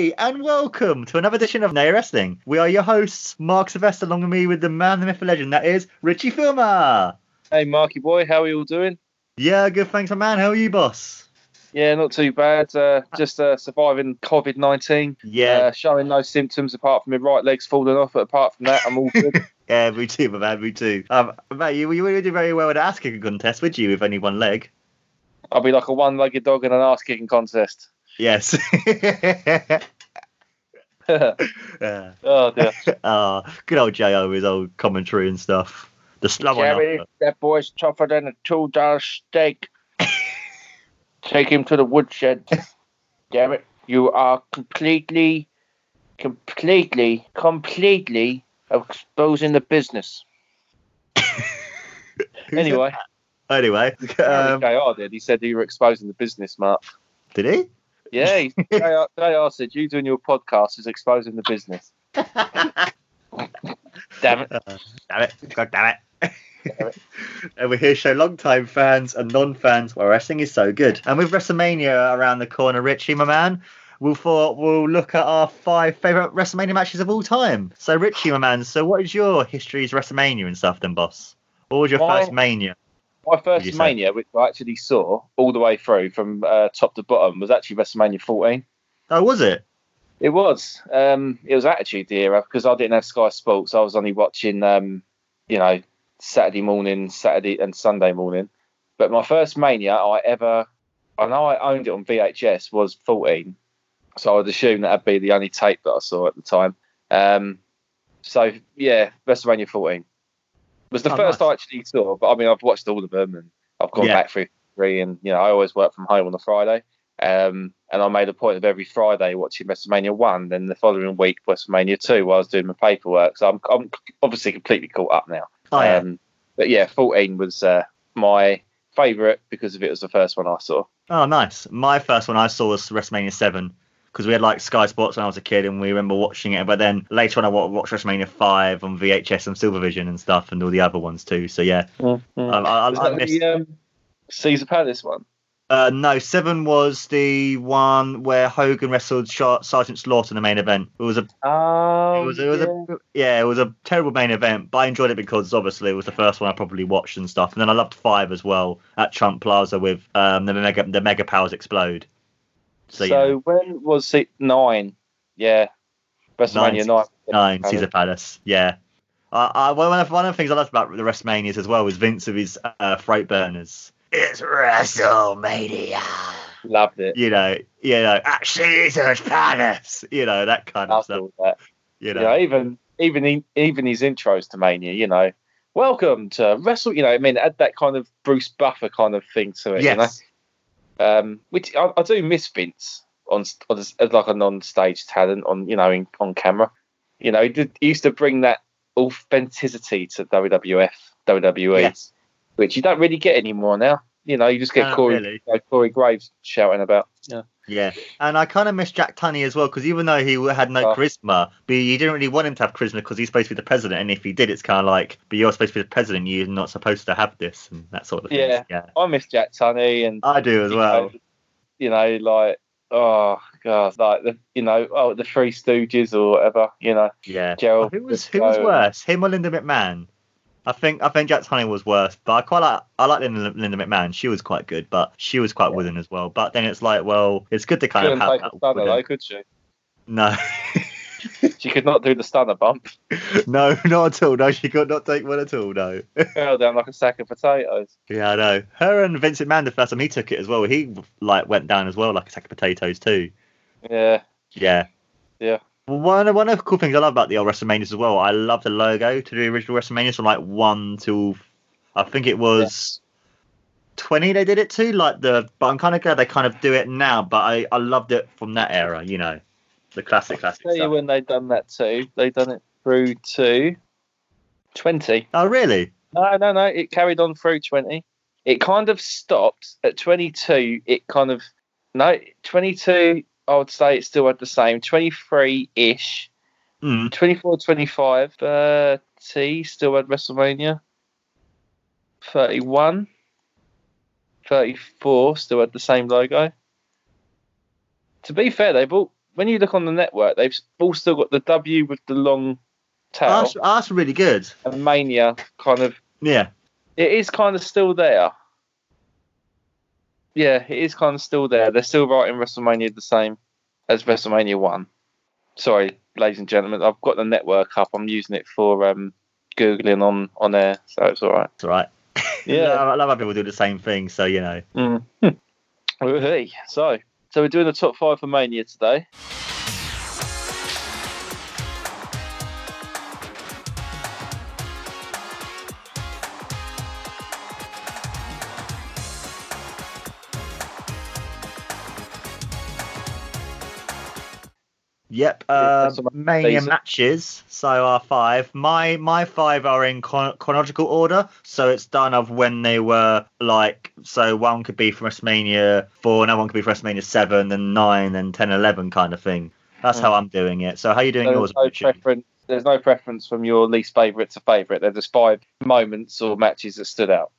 And welcome to another edition of Naya Wrestling. We are your hosts, Mark Sylvester, along with me with the man, the myth, the legend, that is Richie Filmer. Hey, Marky boy, how are you all doing? Yeah, good, thanks, my man. How are you, boss? Yeah, not too bad. Uh, just uh, surviving COVID 19. Yeah. Uh, showing no symptoms apart from my right leg's falling off, but apart from that, I'm all good. yeah, me too, my man, me too. Um, mate, you, you would do very well at the ass kicking contest, would you, with only one leg? I'll be like a one legged dog in an ass kicking contest. Yes. Yeah. oh, dear. Ah, good old Jo with his old commentary and stuff. The slow one. Jerry, that boy's tougher than a $2 steak. Take him to the woodshed. Damn it. You are completely, completely, completely exposing the business. Anyway, Anyway, um, JR did. He said you were exposing the business, Mark. did he? Yeah, he- JR, JR said you doing your podcast is exposing the business. Damn it. Uh, damn it. God damn it. and we're here to show long-time fans and non-fans why wrestling is so good. And with WrestleMania around the corner, Richie, my man, we'll for, we'll look at our five favorite WrestleMania matches of all time. So, Richie, my man, so what is your history's WrestleMania and stuff, then, boss? What was your Mine- first Mania? My first you say? Mania, which I actually saw all the way through from uh, top to bottom, was actually WrestleMania 14. Oh, was it? It was. Um, it was Attitude Era because I didn't have Sky Sports. I was only watching, um, you know, Saturday morning, Saturday and Sunday morning. But my first Mania I ever, I know I owned it on VHS, was 14. So I'd assume that'd be the only tape that I saw at the time. Um, so yeah, WrestleMania 14 was the Oh, first nice. I actually saw. But I mean, I've watched all of them and I've gone Yeah. back through three. And you know, I always work from home on a Friday. Um, and I made a point of every Friday watching WrestleMania one, then the following week WrestleMania two while I was doing my paperwork. So I'm, I'm obviously completely caught up now. Oh, yeah. Um, but yeah, 14 was uh, my favourite because of it was the first one I saw. Oh, nice. My first one I saw was WrestleMania 7 because we had like Sky Sports when I was a kid and we remember watching it. But then later on, I watched WrestleMania 5 on VHS and Silvervision and stuff and all the other ones too. So, yeah. Um, I, I, Was I that missed. the um, Caesar Palace one? Uh, no, 7 was the one where Hogan wrestled Sar- Sergeant Slaughter in the main event. It was a Oh, it was, it was a yeah, it was a terrible main event, but I enjoyed it because obviously it was the first one I probably watched and stuff. And then I loved five as well at Trump Plaza with um, the mega the mega powers explode. So, So, yeah, when was it? Nine. Yeah. WrestleMania Nine. nine. nine Caesar Palace. Yeah. I, I, one, of, one of the things I loved about the WrestleManias as well was Vince with his uh, freight burners. It's WrestleMania. Loved it. You know, you know, at Caesar's Palace. You know that kind of stuff. all that. You You know, know, even even he, even his intros to Mania, you know, welcome to Wrestle. You know, I mean, add that kind of Bruce Buffer kind of thing to it. yes, You know, um, which I, I do miss Vince on, on as, as like a non-stage talent on you know in, on camera. You know, he, did, he used to bring that authenticity to WWF, WWE, yes. which you don't really get anymore now. You know, you just get Not Corey, really. you know, Corey Graves shouting about. Yeah. Yeah, and I kind of miss Jack Tunney as well because even though he had no Oh. charisma, but you didn't really want him to have charisma because he's supposed to be the president, and if he did, it's kind of like, but you're supposed to be the president, you're not supposed to have this and that sort of thing. Yeah. yeah, I miss Jack Tunney and I do as you well. know, you know, like oh god, like the you know, oh the Three Stooges or whatever, you know, Yeah, Gerald. who was who was worse, him or Linda McMahon? I think I think Jack Tunney was worse, but I quite like I like Linda, Linda McMahon. She was quite good, but she was quite Yeah. wooden as well. But then it's like, well, it's good to kind Couldn't of have take that. a stunner could she? No, She could not do the stunner bump. no, not at all. No, she could not take one at all. No. Fell down like a sack of potatoes. Yeah, I know. Her and Vincent Mann, the first time he took it as well, he like went down as well, like a sack of potatoes too. Yeah. Yeah. Yeah. One of, one of the cool things I love about the old WrestleManias as well, I love the logo to the original WrestleManias from like one to, I think it was twenty. They did it to like the, but I'm kind of glad they kind of do it now. But I I loved it from that era, you know, the classic classic Tell you stuff. when they done that too. They done it through to twenty. Oh really? No, no, no. It carried on through twenty. It kind of stopped at twenty-two. It kind of no twenty-two. I would say it still had the same twenty-three ish. Mm. 24, 25, 30 still had WrestleMania. 31, 34 still had the same logo. To be fair, they've all when you look on the network, they've all still got the W with the long tail That's, that's really good. and Mania kind of. Yeah. It is kind of still there. Yeah, it is kind of still there. They're still writing WrestleMania the same as WrestleMania One. Sorry, ladies and gentlemen, I've got the network up. I'm using it for um, googling on on air, so it's all right. It's all right. Yeah. I love how people do the same thing. So, you know. Mm. So so we're doing the top five for Mania today. Yep. Uh, mania matches. So our five. My my five are in chron- chronological order. So it's done of when they were like. So one could be from WrestleMania four, another one could be from WrestleMania seven, then nine, then 10, 11 kind of thing. That's Mm. how I'm doing it. So how are you doing There's yours? no preference. There's no preference from your least favourite to favourite. They're just five moments or matches that stood out.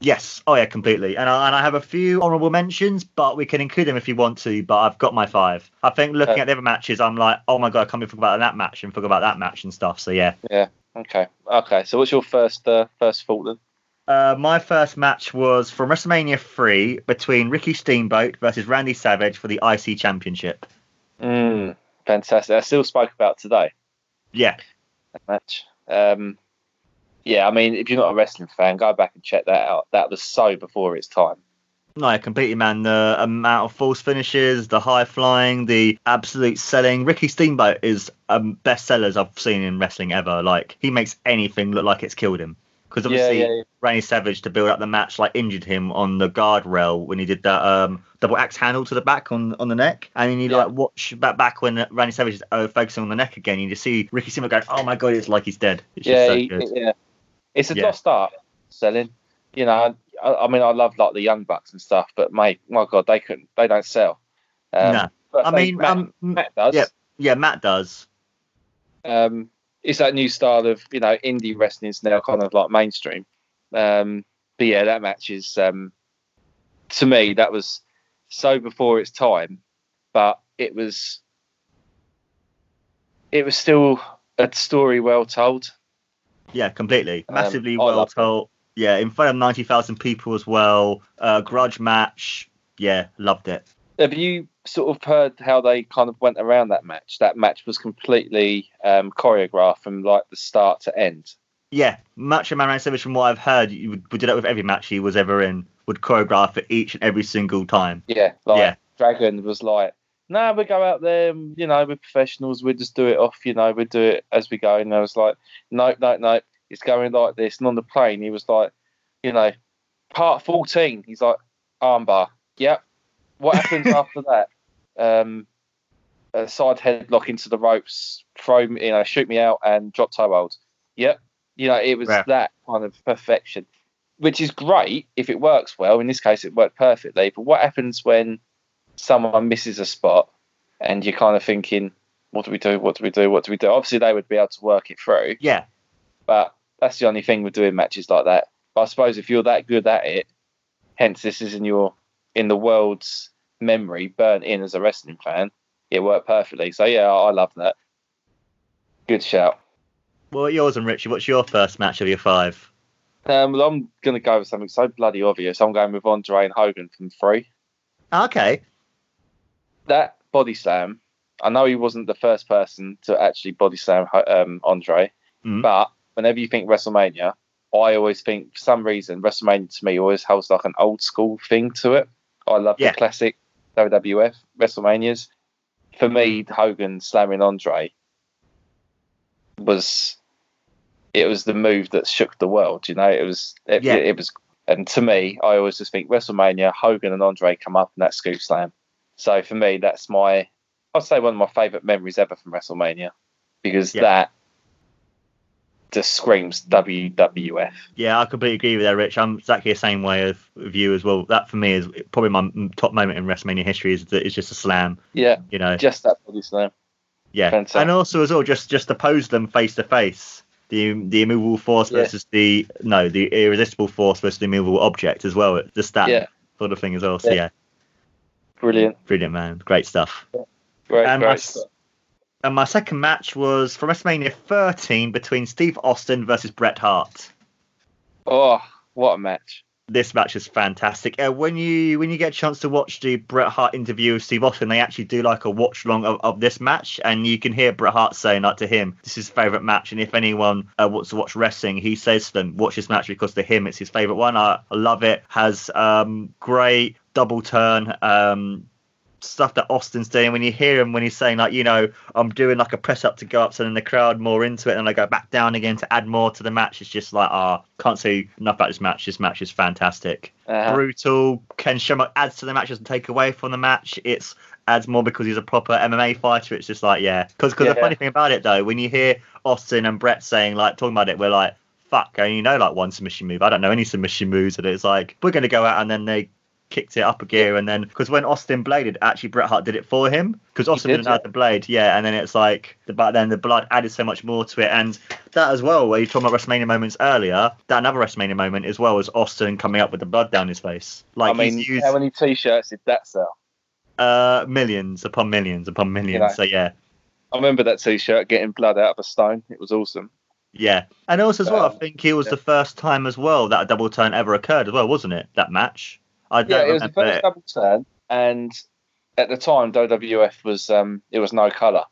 Yes. Oh yeah, completely. And I, and I have a few honourable mentions, but we can include them if you want to. But I've got my five. I think looking Uh, at the other matches, I'm like, oh my god, I can't even about that match and forget about that match and stuff. So yeah. yeah. Okay. Okay. So what's your first uh, first thought then? Uh, my first match was from WrestleMania 3 between Ricky Steamboat versus Randy Savage for the IC Championship. Mm, fantastic. I still spoke about today Yeah, that match. Um, yeah, I mean, if you're not a wrestling fan, go back and check that out. That was so before its time. no, completely, man. The amount of false finishes, the high flying, the absolute selling. Ricky Steamboat is um, best sellers I've seen in wrestling ever. Like, he makes anything look like it's killed him. Because obviously, yeah, yeah, Randy Savage to build up the match like injured him on the guardrail when he did that um double axe handle to the back on on the neck, and then you Yeah. like watch back back when Randy Savage is uh, focusing on the neck again, you just see Ricky Steamboat going, "Oh my god, it's like he's dead." It's just yeah, so he- good. yeah. It's a Yeah. lost art selling. You know, I, I mean, I love like the young bucks and stuff, but mate, my god, they couldn't, they don't sell. Um, No. but I mean, Matt, um, Matt does. yeah. yeah, Matt does. um, it's that new style of you know indie wrestling is now kind of like mainstream. Um, but yeah, that match is um, to me that was so before its time, but it was it was still a story well told. Yeah, completely. Um, Massively I well loved it. told. Yeah, in front of ninety thousand people as well. Uh, grudge match. Yeah, loved it. Have you sort of heard how they kind of went around that match? That match was completely um, choreographed from like the start to end. Yeah, Macho Man Randy Savage, from what I've heard, you would, would do that with every match he was ever in. Would choreograph it each and every single time. Yeah, like Yeah. Dragon was like, "No, we go out there, and, you know, we're professionals. We just do it off, you know, we do it as we go." And I was like, nope, nope, nope, it's going like this." And on the plane, he was like, "You know, part fourteen." He's like, "Armbar, yep." What happens after that? Um, a side headlock into the ropes, throw me, you know, shoot me out, and drop toe hold. Yep. You know, it was Yeah. that kind of perfection, which is great if it works well. In this case, it worked perfectly. But what happens when someone misses a spot and you're kind of thinking, what do we do? What do we do? What do we do? Obviously, they would be able to work it through, Yeah, but that's the only thing with doing matches like that. But I suppose if you're that good at it, hence this is in your in the world's memory, burnt in as a wrestling fan, it worked perfectly. So yeah, I, I love that. Good shout. Well, yours and Richie, what's your first match of your five? Um, well, I'm going to go with something so bloody obvious. I'm going with Andre and Hogan from three. Okay. That body slam, I know he wasn't the first person to actually body slam um, Andre, Mhm. but whenever you think WrestleMania, I always think for some reason WrestleMania to me always holds like an old school thing to it. I love Yeah. the classic WWF WrestleManias. For me, Hogan slamming Andre was it was the move that shook the world. You know, it was it, Yeah. it was, and to me, I always just think WrestleMania, Hogan and Andre come up in that scoop slam. So for me, that's my I'd say one of my favourite memories ever from WrestleMania because Yeah. that just screams WWF. Yeah, I completely agree with that, Rich. I'm exactly the same way of, of you as well. That for me is probably my top moment in WrestleMania history. Is that it's just a slam. Yeah, You know. just that body slam. Yeah, Fantastic. and also as well, just just oppose them face to face. The the immovable force Yeah. versus the no, the irresistible force versus the immovable object as well. Just that Yeah. sort of thing as well. So Yeah. yeah, Brilliant. Brilliant, man. Great stuff. Great, And great my- stuff. And my second match was from WrestleMania 13 between Steve Austin versus Bret Hart. Oh, what a match. This match is fantastic. Uh, when you when you get a chance to watch the Bret Hart interview with Steve Austin, they actually do like a watch long of, of this match, and you can hear Bret Hart saying like to him, "This is his favorite match." And if anyone uh, wants to watch wrestling, he says to them, "Watch this match because to him it's his favorite one." I, I love it. Has um, great double turn. Um, stuff that Austin's doing. When you hear him when he's saying like you know I'm doing like a press up to go up so then the crowd more into it and I go back down again to add more to the match it's just like ah can't say enough about this match. This match is fantastic. Uh, brutal. Ken Shamrock adds to the match doesn't take away from the match. It's adds more because he's a proper MMA fighter. It's just like yeah. Because the Yeah. funny thing about it though when you hear Austin and Bret saying like talking about it we're like fuck I only know like one submission move. I don't know any submission moves and it's like we're going to go out and then they kicked it up a gear and then because when Austin bladed actually Bret Hart did it for him because Austin did, didn't have the blade yeah and then it's like but then the blood added so much more to it and that as well where you're talking about WrestleMania moments earlier that another WrestleMania moment as well was Austin coming up with the blood down his face like I mean, he's used how many t-shirts did that sell? uh millions upon millions upon millions know. so yeah I remember that t-shirt getting blood out of a stone. It was awesome. yeah and also as well I Um, think it was yeah. the first time as well that a double turn ever occurred as well wasn't it that match I don't Yeah, it was the first double turn, and at the time, WWF was um, it was no color.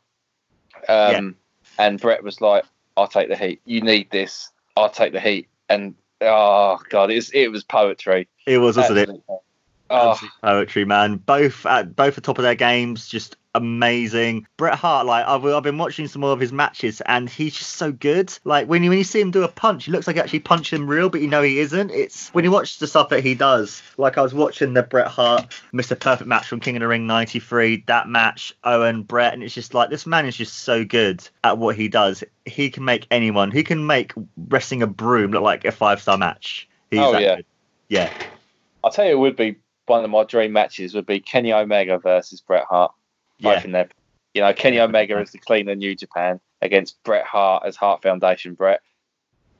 Um, And Bret was like, "I'll take the heat. You need this. I'll take the heat." And oh god, it was, it was poetry. it was wasn't it Absolute poetry. Oh, poetry, man. Both at both at top of their games, just amazing. Bret Hart, like I've, I've been watching some more of his matches, and he's just so good. Like when you when you see him do a punch, he looks like he actually punched him real, but you know he isn't. It's when you watch the stuff that he does. Like I was watching the Bret Hart Mr. Perfect match from King of the Ring '93. That match, Owen Bret, and it's just like this man is just so good at what he does. He can make anyone. He can make wrestling a broom look like a five star match. He's Oh, that yeah. good. Yeah. I'll tell you, it would be one of my dream matches. Would be Kenny Omega versus Bret Hart. Yeah. There. You know, Kenny Omega as the cleaner New Japan against Bret Hart as Hart Foundation Bret.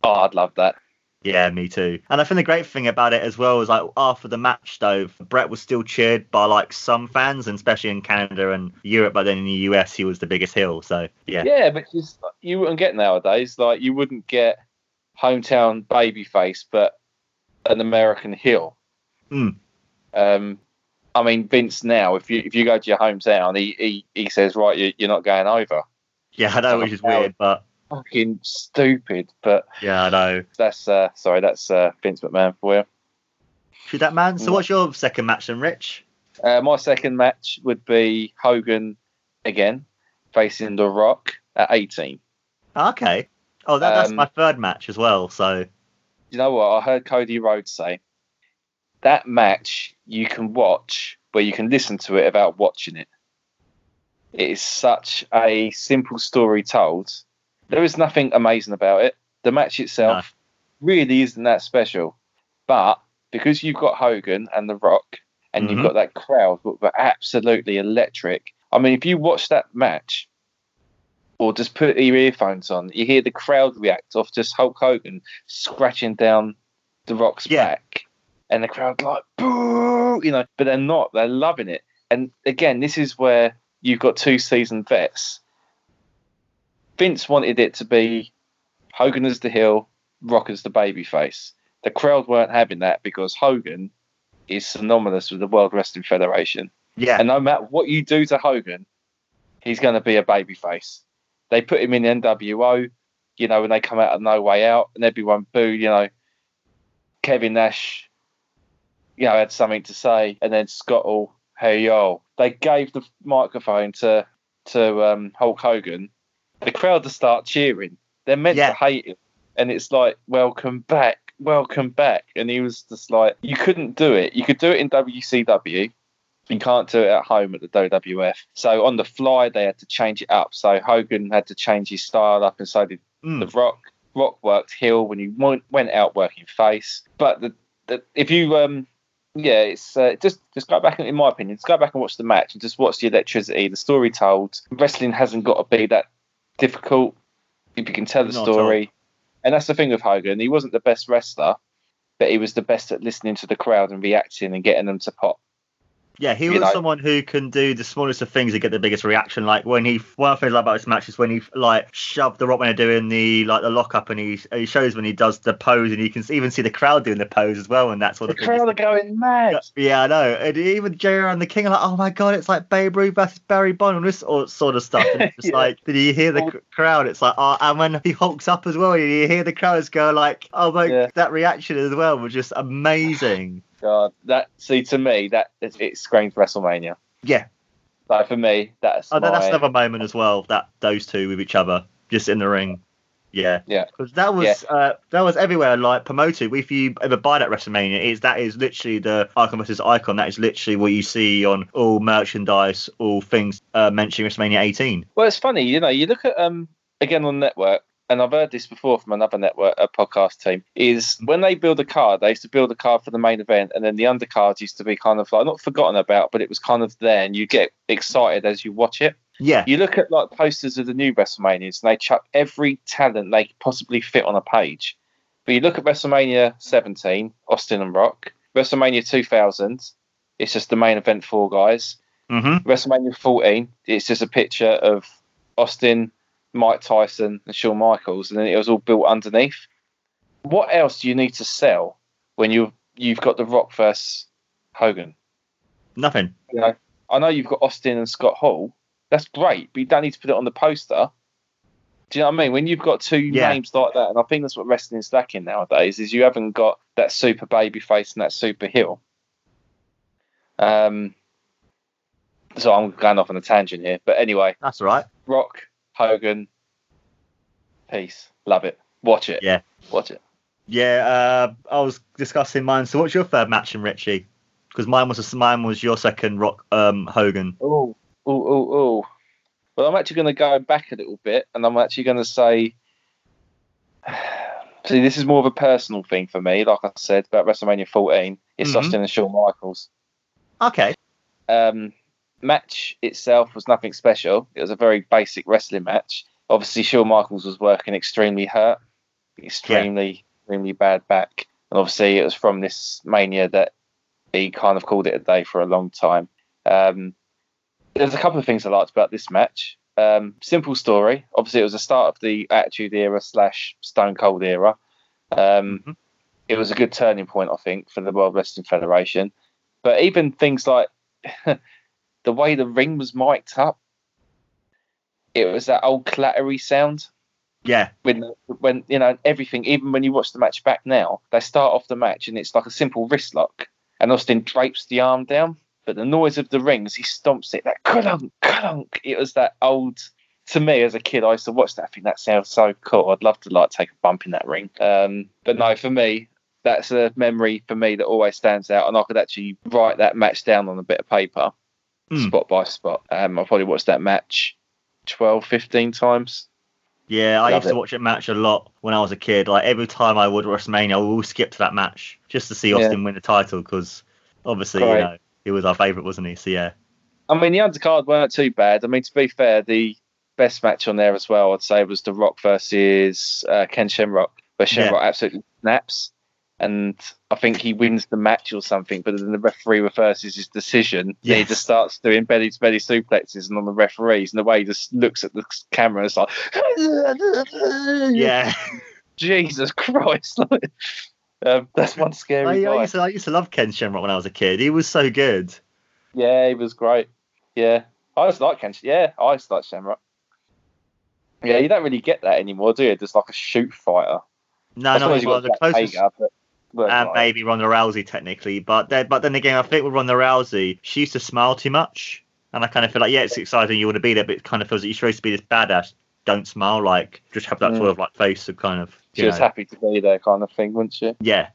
Oh, I'd love that. Yeah, me too. And I think the great thing about it as well is like after the match though, Bret was still cheered by like some fans, and especially in Canada and Europe, but then in the US he was the biggest heel. So yeah. Yeah, but just, you wouldn't get nowadays. Like you wouldn't get hometown babyface, but an American heel. Hmm. Um, I mean Vince now. If you if you go to your hometown, he he, he says right, you, you're not going over. Yeah, I know, which is weird, but Fucking stupid, but yeah, I know. that's uh sorry, that's uh, Vince McMahon for you. Shoot that man. So what's your second match then, Rich? Uh, my second match would be Hogan again facing The Rock at 18. Okay. Oh, that, that's Um, my third match as well. So You know what? I heard Cody Rhodes say that match you can watch, but you can listen to it without watching it. It is such a simple story told. There is nothing amazing about it. The match itself really isn't that special. But because you've got Hogan and The Rock, and Mhm. you've got that crowd that were absolutely electric. I mean, if you watch that match, or just put your earphones on, you hear the crowd react off just Hulk Hogan scratching down The Rock's Yeah. back, and the crowd like boo, you know, but they're not. They're loving it. And again, this is where you've got two seasoned vets. Vince wanted it to be Hogan as the heel, Rock as the babyface. The crowd weren't having that because Hogan is synonymous with the World Wrestling Federation. yeah, And no matter what you do to Hogan, he's going to be a babyface. They put him in the NWO, you know, when they come out of No Way Out, and everyone boo, you know. Kevin Nash, you know, had something to say, and then Scott Hall, hey yo. They gave the microphone to to um, Hulk Hogan. The crowd to start cheering. They're meant Yeah. to hate him, and it's like, welcome back, welcome back. And he was just like, you couldn't do it. You could do it in WCW. You can't do it at home at the WWF. So on the fly, they had to change it up. So Hogan had to change his style up, and so did Mm. the Rock. Rock worked heel when he went, went out working face. But the, the if you um yeah, it's uh, just just go back in my opinion, just go back and watch the match and just watch the electricity, the story told. Wrestling hasn't got to be that difficult if you can tell the Not story. And that's the thing with Hogan. He wasn't the best wrestler, but he was the best at listening to the crowd and reacting and getting them to pop. Yeah, he You was know. someone who can do the smallest of things and get the biggest reaction. Like when he, one of the things I like about this match is when he like shoved the Rock when they're doing the like the lockup, and he he shows when he does the pose, and you can even see the crowd doing the pose as well, and that's what The the, crowd are going mad. Yeah, I know. And even JR and the King are like, oh my god, it's like Babe Ruth versus Barry Bond and this sort of stuff. And it's just Yeah. like, did you hear the crowd? It's like, oh, and when he hulks up as well, you hear the crowds go like, oh my, Yeah. that reaction as well was just amazing. God, that see to me that it, it screams WrestleMania. Yeah, Like for me, that's oh, that- that's another moment as well. That those two with each other, just in the ring. Yeah, Yeah. because that was uh, that was everywhere. Like promoted. If you ever buy that WrestleMania, is that is literally the icon versus icon. That is literally what you see on all merchandise, all things uh, mentioning WrestleMania 18. Well, it's funny, you know, you look at um again on network, and I've heard this before from another network, a podcast team, is when they build a card, they used to build a card for the main event, and then the undercards used to be kind of like not forgotten about, but it was kind of there, and you get excited as you watch it. Yeah, You look at like posters of the new WrestleManias, and they chuck every talent they could possibly fit on a page. But you look at WrestleMania 17, Austin and Rock, WrestleMania 2000, it's just the main event four guys. hmm WrestleMania 14, it's just a picture of Austin, Mike Tyson, and Shawn Michaels, and then it was all built underneath. What else do you need to sell when you you've got The Rock versus Hogan? nothing. You know, I know you've got Austin and Scott Hall. That's great, but you don't need to put it on the poster. Do you know what I mean? When you've got two Yeah. names like that, and I think that's what wrestling is lacking nowadays, is you haven't got that super baby face and that super heel. Um, so I'm going off on a tangent here, but anyway, That's all right. Rock, Hogan, peace, love it, watch it, Yeah. watch it. Yeah, uh, I was discussing mine. So, what's your third match in Richie? Because mine was mine was your second Rock um, Hogan. Oh, oh, oh, oh. Well, I'm actually going to go back a little bit, and I'm actually going to say, see, this is more of a personal thing for me. Like I said about WrestleMania 14, it's Mhm. Austin and Shawn Michaels. Okay. Um, match itself was nothing special. It was a very basic wrestling match. Obviously, Shawn Michaels was working extremely hurt, extremely, extremely bad back, and obviously it was from this mania that he kind of called it a day for a long time. Um, there's a couple of things I liked about this match. Um, simple story. Obviously, it was the start of the Attitude Era slash Stone Cold era. Um, Mhm. It was a good turning point, I think, for the World Wrestling Federation. But even things like the way the ring was mic'd up, it was that old clattery sound Yeah. when when you know everything. Even when you watch the match back now, they start off the match and it's like a simple wrist lock, and Austin drapes the arm down, but the noise of the ring as he stomps it, that clunk clunk, it was that old. To me, as a kid, I used to watch that. I think that sounds so cool. I'd love to like take a bump in that ring. Um, but no, for me, that's a memory for me that always stands out, and I could actually write that match down on a bit of paper, Hmm. spot by spot. Um, I probably watched that match 12, 15 times. Yeah, I Love used to watch that match a lot when I was a kid. Like every time I would WrestleMania, I would always skip to that match just to see Austin win the title because obviously, you know, he was our favourite, wasn't he? So yeah. I mean, the undercard weren't too bad. I mean, to be fair, the best match on there as well, I'd say, was The Rock versus uh, Ken Shamrock, where Shamrock absolutely snaps. And I think he wins the match or something, but then the referee reverses his decision. And he just starts doing belly to belly suplexes and on the referees, and the way he just looks at the camera, it's like, Yeah. Jesus Christ. um, that's one scary I guy. used to I used to love Ken Shamrock when I was a kid. He was so good. Yeah, he was great. Yeah, I just like Ken. Yeah, I just like Shamrock. Yeah, you don't really get that anymore, do you? Just like a shoot fighter. No, I no, well, the closest Hager, but, but and like- maybe Ronda Rousey technically, but then, but then again, I think with Ronda Rousey, she used to smile too much, and I kind of feel like yeah, it's exciting, you want to be there, but it kind of feels like you're supposed to be this badass. Don't smile, like just have that Mm. sort of like face of kind of she was know, happy to be there, kind of thing, wasn't she? yeah.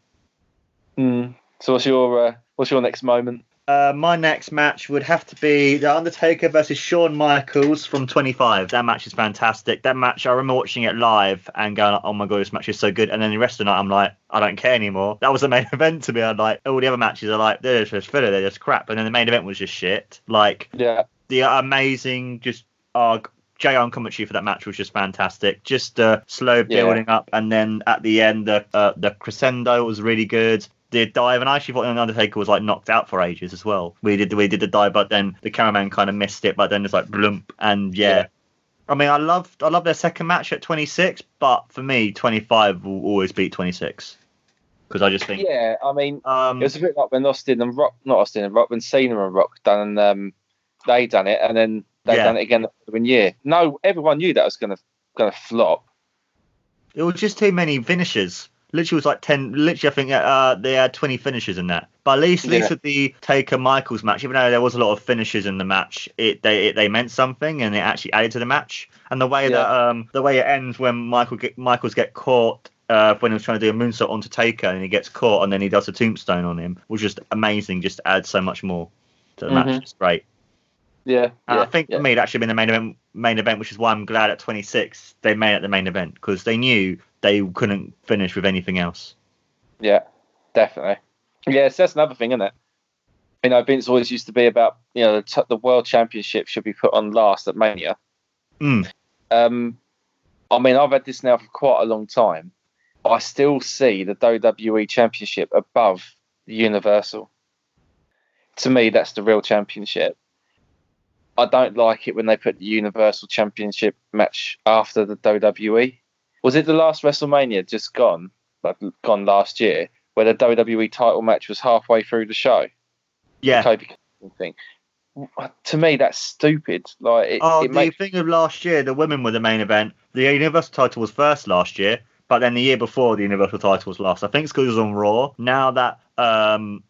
Mm. So what's your uh, what's your next moment? Uh, my next match would have to be The Undertaker versus Shawn Michaels from 25. That match is fantastic. That match, I remember watching it live and going, oh my god, this match is so good. And then the rest of the night, I'm like, I don't care anymore. That was the main event to me. I'm like, all the other matches are like, they're just filler, they're just crap. And then the main event was just shit. Like, Yeah, the amazing, just, uh, JR on commentary for that match was just fantastic. Just uh, slow Yeah. building up, and then at the end, the uh, the crescendo was really good. The dive, and I actually thought the Undertaker was like knocked out for ages as well. We did we did the dive, but then the cameraman kind of missed it, but then it's like blump, and yeah. Yeah. I mean, I love I love their second match at 26, but for me, 25 will always beat 26 because I just think Yeah, I mean, um, it was a bit like when Austin and Rock, not Austin and Rock, when Cena and Rock done, um, they done it, and then they Yeah. done it again the following year. No, everyone knew that was gonna gonna flop. It was just too many finishes. Literally, it was like ten. Literally, I think uh, they had twenty finishes in that. But at least, at least Yeah. with the Taker Michaels match, even though there was a lot of finishes in the match, it they it, they meant something and it actually added to the match. And the way that um the way it ends when Michael get, Michaels get caught. Uh, when he was trying to do a moonsault onto Taker and he gets caught and then he does a tombstone on him was just amazing. Just adds so much more to the match. Mhm. It's great. Yeah, And yeah, I think yeah. for me, it actually been the main event, main event, which is why I'm glad at 26 they made it the main event because they knew they couldn't finish with anything else. Yeah, definitely. Yeah, so that's another thing, isn't it? You know, Vince always used to be about you know the, t- the world championship should be put on last at Mania. Mm. Um, I mean, I've had this now for quite a long time. I still see the WWE Championship above the Universal. To me, that's the real championship. I don't like it when they put the Universal Championship match after the WWE. Was it the last WrestleMania just gone, like gone last year, where the WWE title match was halfway through the show? Yeah. Kobe thing. To me, that's stupid. Like, it, Oh, it the makes thing of last year, the women were the main event. The Universal title was first last year, but then the year before, the Universal title was last. I think it's because it was on Raw. Now that um,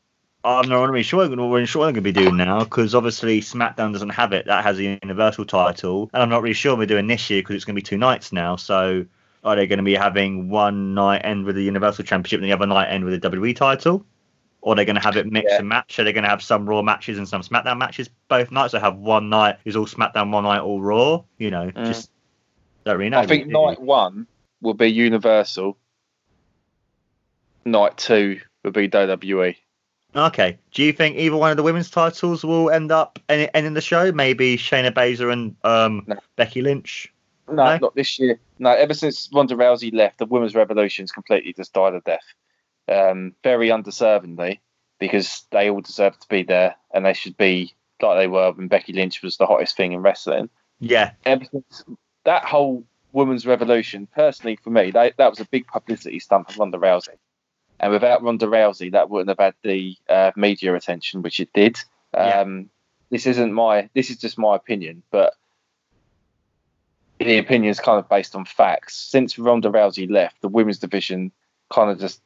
I'm not really sure what we're sure going to be doing now because obviously SmackDown doesn't have it. That has a Universal title, and I'm not really sure what we're doing this year because it's going to be two nights now. So are they going to be having one night end with the Universal Championship and the other night end with the WWE title? Or are they going to have it mix Yeah. and match? Are they going to have some Raw matches and some SmackDown matches both nights? Or have one night is all SmackDown, one night all Raw? You know, Mm. just don't really know. I think night one will be Universal. Night two will be WWE. Okay. Do you think either one of the women's titles will end up en- ending the show? Maybe Shayna Baszler and um, No. Becky Lynch. No, No? not this year. No, ever since Ronda Rousey left, the women's revolution's completely just died a death. Um, very undeservingly, because they all deserve to be there, and they should be like they were when Becky Lynch was the hottest thing in wrestling. Yeah. Ever since that whole women's revolution, personally for me, that that was a big publicity stunt for Ronda Rousey. And without Ronda Rousey, that wouldn't have had the uh, media attention which it did. Yeah. Um, This isn't my. This is just my opinion, but the opinion is kind of based on facts. Since Ronda Rousey left, the women's division kind of just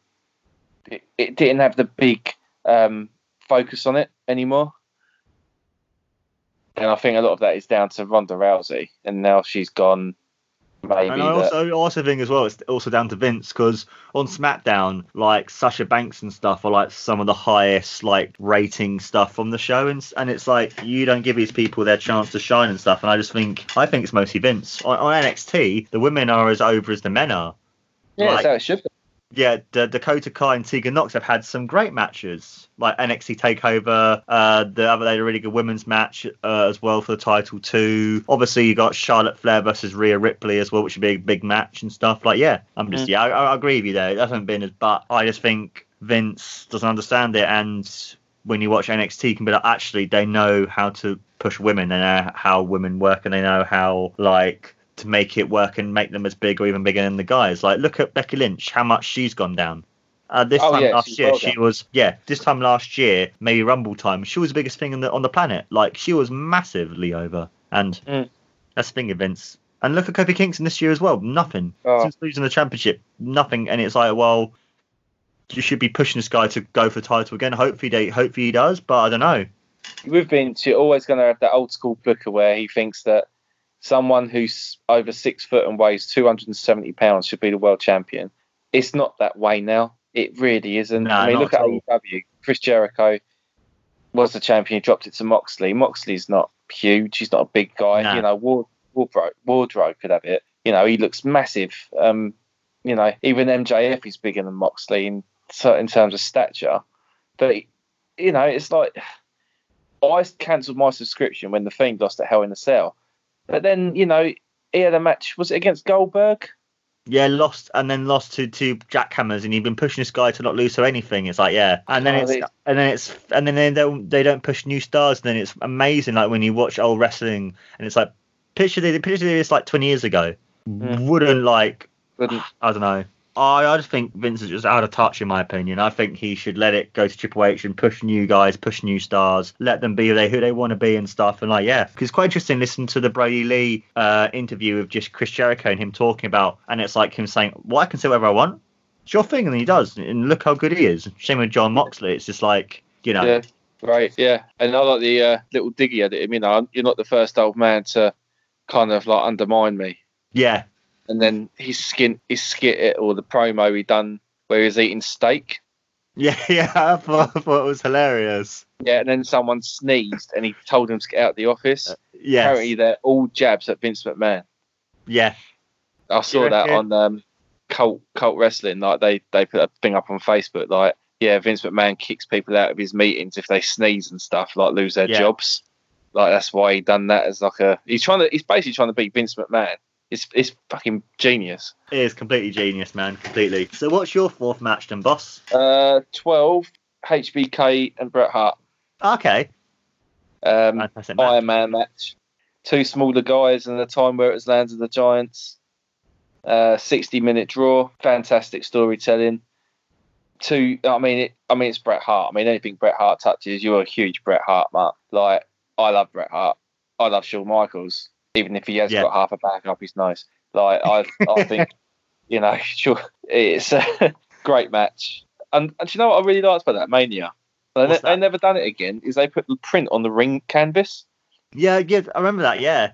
it, it didn't have the big um, focus on it anymore. And I think a lot of that is down to Ronda Rousey, and now she's gone. Maybe And I that- also also think as well it's also down to Vince because on SmackDown, like Sasha Banks and stuff are like some of the highest like rating stuff from the show, and and it's like you don't give these people their chance to shine and stuff. And I just think I think it's mostly Vince on, on NXT. The women are as over as the men are. yeah, like- that's how it should be. Yeah, the Dakota Kai and Tegan Nox have had some great matches, like NXT Takeover. Uh, the other they had a really good women's match uh, as well for the title too. Obviously, you got Charlotte Flair versus Rhea Ripley as well, which would be a big match and stuff. Like, yeah, I'm just Mm. yeah, I, I agree with you there. It hasn't been as, but I just think Vince doesn't understand it, and when you watch NXT, you can be like, actually, they know how to push women. They know how women work, and they know how like to make it work and make them as big or even bigger than the guys. Like, look at Becky Lynch, how much she's gone down. Uh, this Oh, time yeah, last year, well she was yeah. This time last year, maybe Rumble time, she was the biggest thing on the on the planet. Like, she was massively over, and Mm. that's the thing, of Vince. And look at Kofi Kingston this year as well. Nothing Oh. since losing the championship, nothing. And it's like, well, you should be pushing this guy to go for the title again. Hopefully, they hopefully he does, but I don't know. with Vince, you're always going to have that old school booker where he thinks that someone who's over six foot and weighs 270 pounds should be the world champion. It's not that way now. It really isn't. No, I mean, look at. AEW. Chris Jericho was the champion. He dropped it to Moxley. Moxley's not huge. He's not a big guy. No. You know, Ward, Wardlow, Wardlow could have it. You know, he looks massive. Um, you know, even MJF is bigger than Moxley in, in terms of stature. But, you know, it's like I cancelled my subscription when the Fiend lost at Hell in a Cell. But then, you know, he had a match. Was it against Goldberg? Yeah, lost and then lost to two jackhammers, and you've been pushing this guy to not lose or anything. It's like yeah, and then Oh, it's they- and then it's and then they don't they don't push new stars. And then it's amazing, like when you watch old wrestling, and it's like picture the picture this like twenty years ago. Mm. Wouldn't like Wouldn't- I don't know. I, I just think Vince is just out of touch, in my opinion. I think he should let it go to Triple H and push new guys, push new stars, let them be who they, who they want to be and stuff. And like, yeah, because it's quite interesting. Listen to the Brodie Lee uh, interview of just Chris Jericho and him talking about, and it's like him saying, "Well, I can say whatever I want. It's your thing," and he does. And look how good he is. Same with Jon Moxley. It's just like you know, Yeah, right. Yeah, and I like the uh, little diggy at him. You know, you're not the first old man to kind of like undermine me. yeah, And then his skin, his skit or the promo he done where he was eating steak. yeah, yeah. I thought, I thought it was hilarious. Yeah, and then someone sneezed and he told him to get out of the office. Yeah, Apparently, they're all jabs at Vince McMahon. yeah, I saw You that reckon? on um, cult cult wrestling. Like they they put a thing up on Facebook. Like yeah, Vince McMahon kicks people out of his meetings if they sneeze and stuff, like lose their Yeah. jobs. Like that's why he done that as like a he's trying to he's basically trying to beat Vince McMahon. It's it's fucking genius. it is completely genius, man. Completely. So, what's your fourth match, then, boss? Uh, twelve HBK and Bret Hart. Okay, Um, fantastic match. Iron Man match. Two smaller guys and the time where it was Lands of the Giants. Uh, 60 minute draw. Fantastic storytelling. Two, I mean, it, I mean, it's Bret Hart. I mean, anything Bret Hart touches, you're a huge Bret Hart man. Like, I love Bret Hart. I love Shawn Michaels. Even if he has Yeah. got half a bag up his nose. Like, I, I think, you know, sure, it's a great match. And, and do you know what I really liked about that Mania? They, What's they that? never done it again. Is they put the print on the ring canvas. Yeah, yeah, I remember that. Yeah,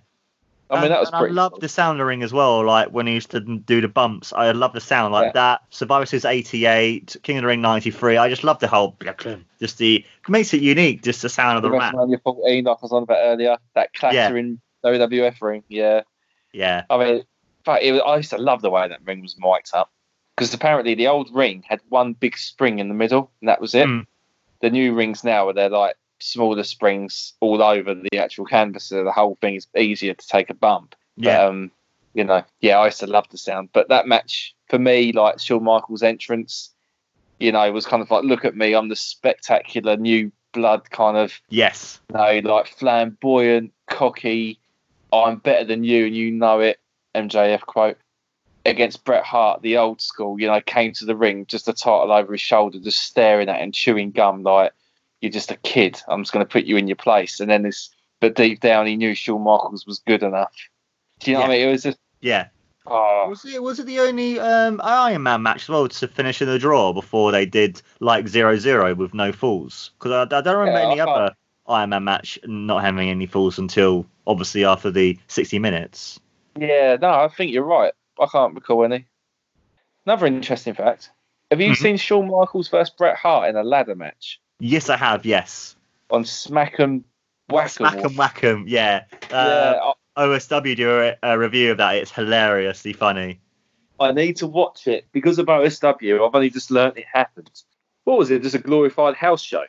I mean, that was and pretty. I love cool. the sound of the ring as well. Like when he used to do the bumps, I love the sound like Yeah. that. Survivor Series '88, King of the Ring '93. I just love the whole, just the it makes it unique. Just the sound of the match. WrestleMania 14, like I was on about earlier, that clattering WWF ring. Yeah, Yeah, I mean, but it was, I used to love the way that ring was mic'd up because apparently the old ring had one big spring in the middle, and that was it. Mm. The new rings now are they're like smaller springs all over the actual canvas, so the whole thing is easier to take a bump. But, yeah, um, you know, yeah, I used to love the sound. But that match for me, like Shawn Michaels' entrance, you know, was kind of like, look at me, I'm the spectacular new blood kind of yes, you know, like flamboyant, cocky, I'm better than you and you know it, MJF quote, against Bret Hart, the old school, you know, came to the ring, just a title over his shoulder, just staring at him, chewing gum like you're just a kid. I'm just going to put you in your place. And then this, but deep down, he knew Shawn Michaels was good enough. Do you know what I mean? It was just, yeah. oh, Was it was it the only um, Iron Man match as well to finish in the draw before they did like zero zero with no falls? Because I, I don't remember Yeah, any I can't- other Iron Man match not having any falls until obviously after the 60 minutes. yeah, no, I think you're right. I can't recall any. Another interesting fact. Have you Mhm. seen Shawn Michaels versus Bret Hart in a ladder match Yes, I have. Yes. on Smack'em Whack'em? Smack 'em, whack 'em. Yeah. Yeah, Uh, I- OSW do a, a review of that. It's hilariously funny. I need to watch it because of OSW. I've only just learnt it happened. What was it? Just a glorified house show.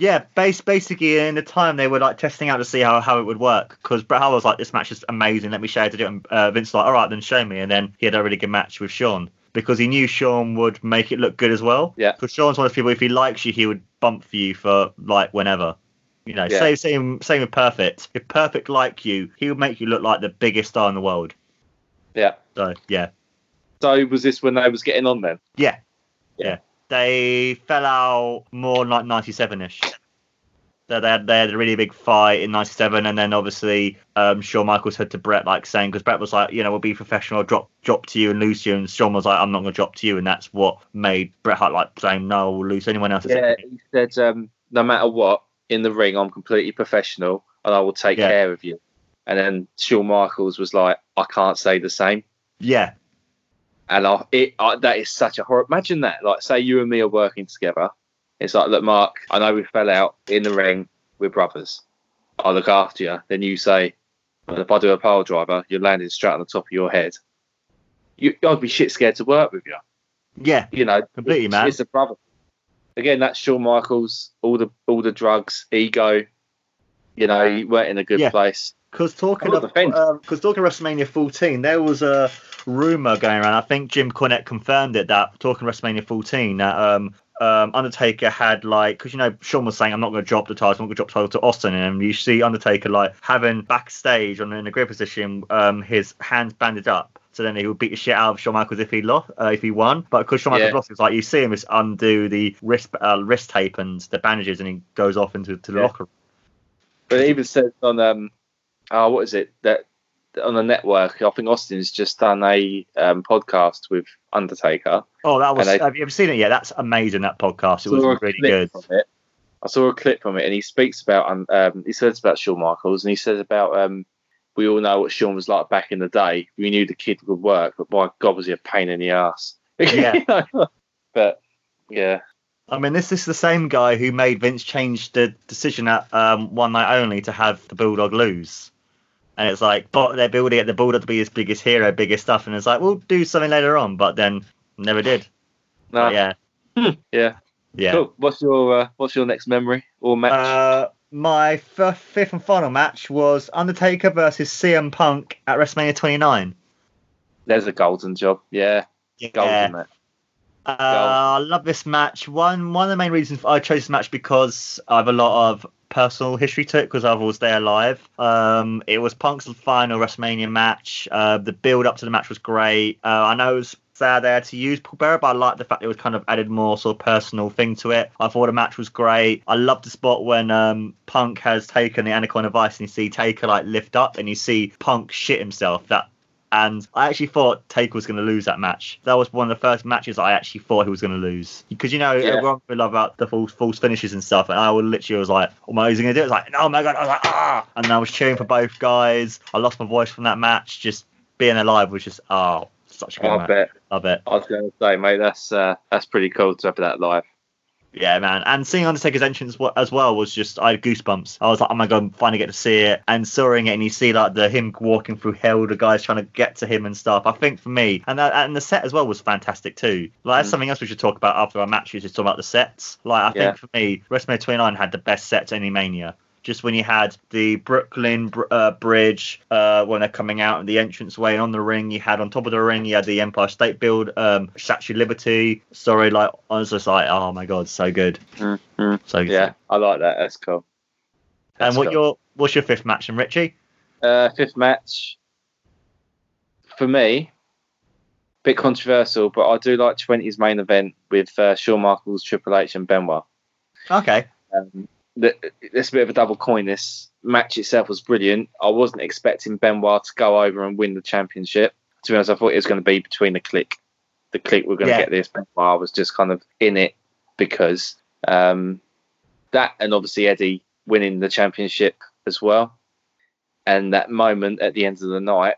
Yeah, base, basically in the time they were like testing out to see how, how it would work because Bret Hart was like, "This match is amazing. Let me show you how to do it." And uh, Vince was like, "All right, then show me." And then he had a really good match with Shawn because he knew Shawn would make it look good as well. Yeah. Because Shawn's one of those people. If he likes you, he would bump for you for like whenever. You know, Yeah. same same same with Perfect. If Perfect like you, he would make you look like the biggest star in the world. Yeah. So yeah, So was this when they was getting on then? yeah, Yeah. yeah. They fell out more like '97 ish. So they had, they had a really big fight in '97, and then obviously um, Shawn Michaels said to Bret like saying because Bret was like, you know, we'll be professional, drop drop to you and lose you, and Shawn was like, I'm not gonna drop to you, and that's what made Bret Hart like saying no, we'll lose anyone else. Yeah, he said, um, no matter what, in the ring, I'm completely professional and I will take Yeah. care of you. And then Shawn Michaels was like, I can't say the same. yeah, And I, it, I, that is such a horror. Imagine that. Like, say you and me are working together. It's like, look, Mark, I know we fell out in the ring. We're brothers. I look after you. Then you say, well, if I do a pile driver, you're landing straight on the top of your head. You, I'd be shit scared to work with you. yeah, You know, Completely, man. It's a brother. Again, that's Shawn Michaels. All the all the drugs, ego. You know, he weren't in a good Yeah. place. Because talking because talking WrestleMania 14, there was a rumor going around. I think Jim Cornette confirmed it that talking WrestleMania 14 that um um Undertaker had like because you know Shawn was saying I'm not going to drop the title, I'm not going to drop the title to Austin, and you see Undertaker like having backstage on in a great position, um his hands banded up. So then he would beat the shit out of Shawn Michaels if he lost, uh, if he won. But because Shawn Michaels Yeah. lost, it's like you see him just undo the wrist uh, wrist tape and the bandages, and he goes off into to the Yeah. locker room. But it even says on um, oh, what is it that on the network? I think Austin's just done a um, podcast with Undertaker. Oh, that was. I- have you ever seen it? Yeah, that's amazing. That podcast. It was really good. I saw a clip from it, and he speaks about um, um, he says about Shawn Michaels, and he says about um, we all know what Shawn was like back in the day. We knew the kid would work, but my God, was he a pain in the ass? Yeah. but yeah, I mean, this is the same guy who made Vince change the decision at um, one night only to have the Bulldog lose. And it's like, but they're building it the Bulldog to be his biggest hero, biggest stuff, and it's like, we'll do something later on, but then never did. no, But yeah, yeah, yeah. Cool. What's your uh, what's your next memory or match? Uh, my f- fifth and final match was Undertaker versus CM Punk at WrestleMania 29. There's a golden job. Yeah, golden Yeah. match. Uh, I love this match. One one of the main reasons I chose this match because I have a lot of personal history to it because I was there live. Um, it was Punk's final WrestleMania match. Uh, the build up to the match was great. Uh, I know it was sad had to use Paul Bearer, but I liked the fact it was kind of added more sort of personal thing to it. I thought the match was great. I love the spot when um, Punk has taken the Anaconda Vice and you see Taker like lift up and you see Punk shit himself. That and I actually thought Taker was going to lose that match. That was one of the first matches I actually thought he was going to lose because you know Yeah. everyone we love about the false, false finishes and stuff, and I would literally was like, "Oh my, is he going to do it?" It's like, "Oh my god!" I was like, "Ah!" And I was cheering for both guys. I lost my voice from that match. Just being alive was just oh, such a good I match. bet. Love it. I was going to say, mate, that's uh, that's pretty cool to have that live. Yeah, man. And seeing Undertaker's entrance as well was just I had goosebumps. I was like, oh my god, I finally get to see it. And soaring it, and you see like the him walking through hell, the guys trying to get to him and stuff. I think for me, and that, and the set as well was fantastic too. Like that's Mm. something else we should talk about after our matches. Is talk about the sets. Like I Yeah. think for me, WrestleMania 29 had the best set to any Mania. Just when you had the Brooklyn br- uh, Bridge uh, when they're coming out and the entranceway and on the ring, you had on top of the ring, you had the Empire State Build, um, Statue of Liberty. Sorry, like I was just like, oh my god, so good, Mm-hmm. so good. Yeah, I like that. That's cool. And what cool. your what's your fifth match, and Richie? Uh, fifth match for me, bit controversial, but I do like 20's main event with uh, Shawn Michaels, Triple H, and Benoit. Okay. Um, the, it's a bit of a double coin. This match itself was brilliant. I wasn't expecting Benoit to go over and win the championship. To be honest, I thought it was going to be between the Kliq. The Kliq were going to get this. Benoit was just kind of in it because um, that, and obviously Eddie winning the championship as well. And that moment at the end of the night,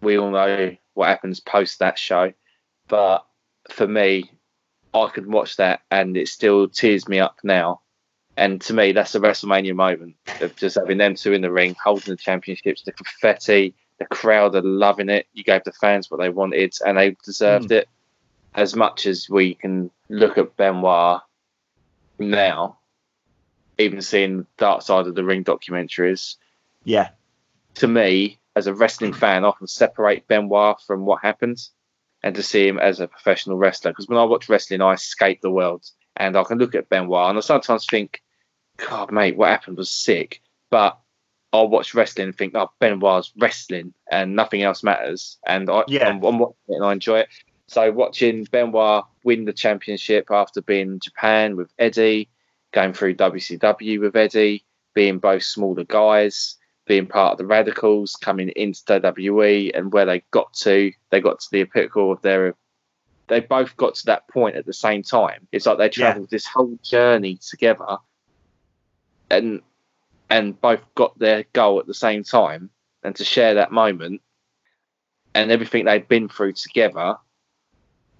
we all know what happens post that show. But for me, I could watch that and it still tears me up now. And to me, that's a WrestleMania moment of just having them two in the ring, holding the championships, the confetti, the crowd are loving it. You gave the fans what they wanted, and they deserved hmm. it. As much as we can look at Benoit now, even seeing Dark Side of the Ring documentaries, Yeah. to me, as a wrestling fan, I can separate Benoit from what happens, and to see him as a professional wrestler. Because when I watch wrestling, I escape the world and I can look at Benoit and I sometimes think, God, mate, what happened was sick. But I'll watch wrestling and think, oh, Benoit's wrestling and nothing else matters. And I, Yeah. I'm, I'm watching it and I enjoy it. So watching Benoit win the championship after being in Japan with Eddie, going through WCW with Eddie, being both smaller guys, being part of the Radicalz, coming into WWE, and where they got to, they got to the pinnacle of their. They both got to that point at the same time. It's like they travelled this whole journey together, and and both got their goal at the same time, and to share that moment, and everything they'd been through together,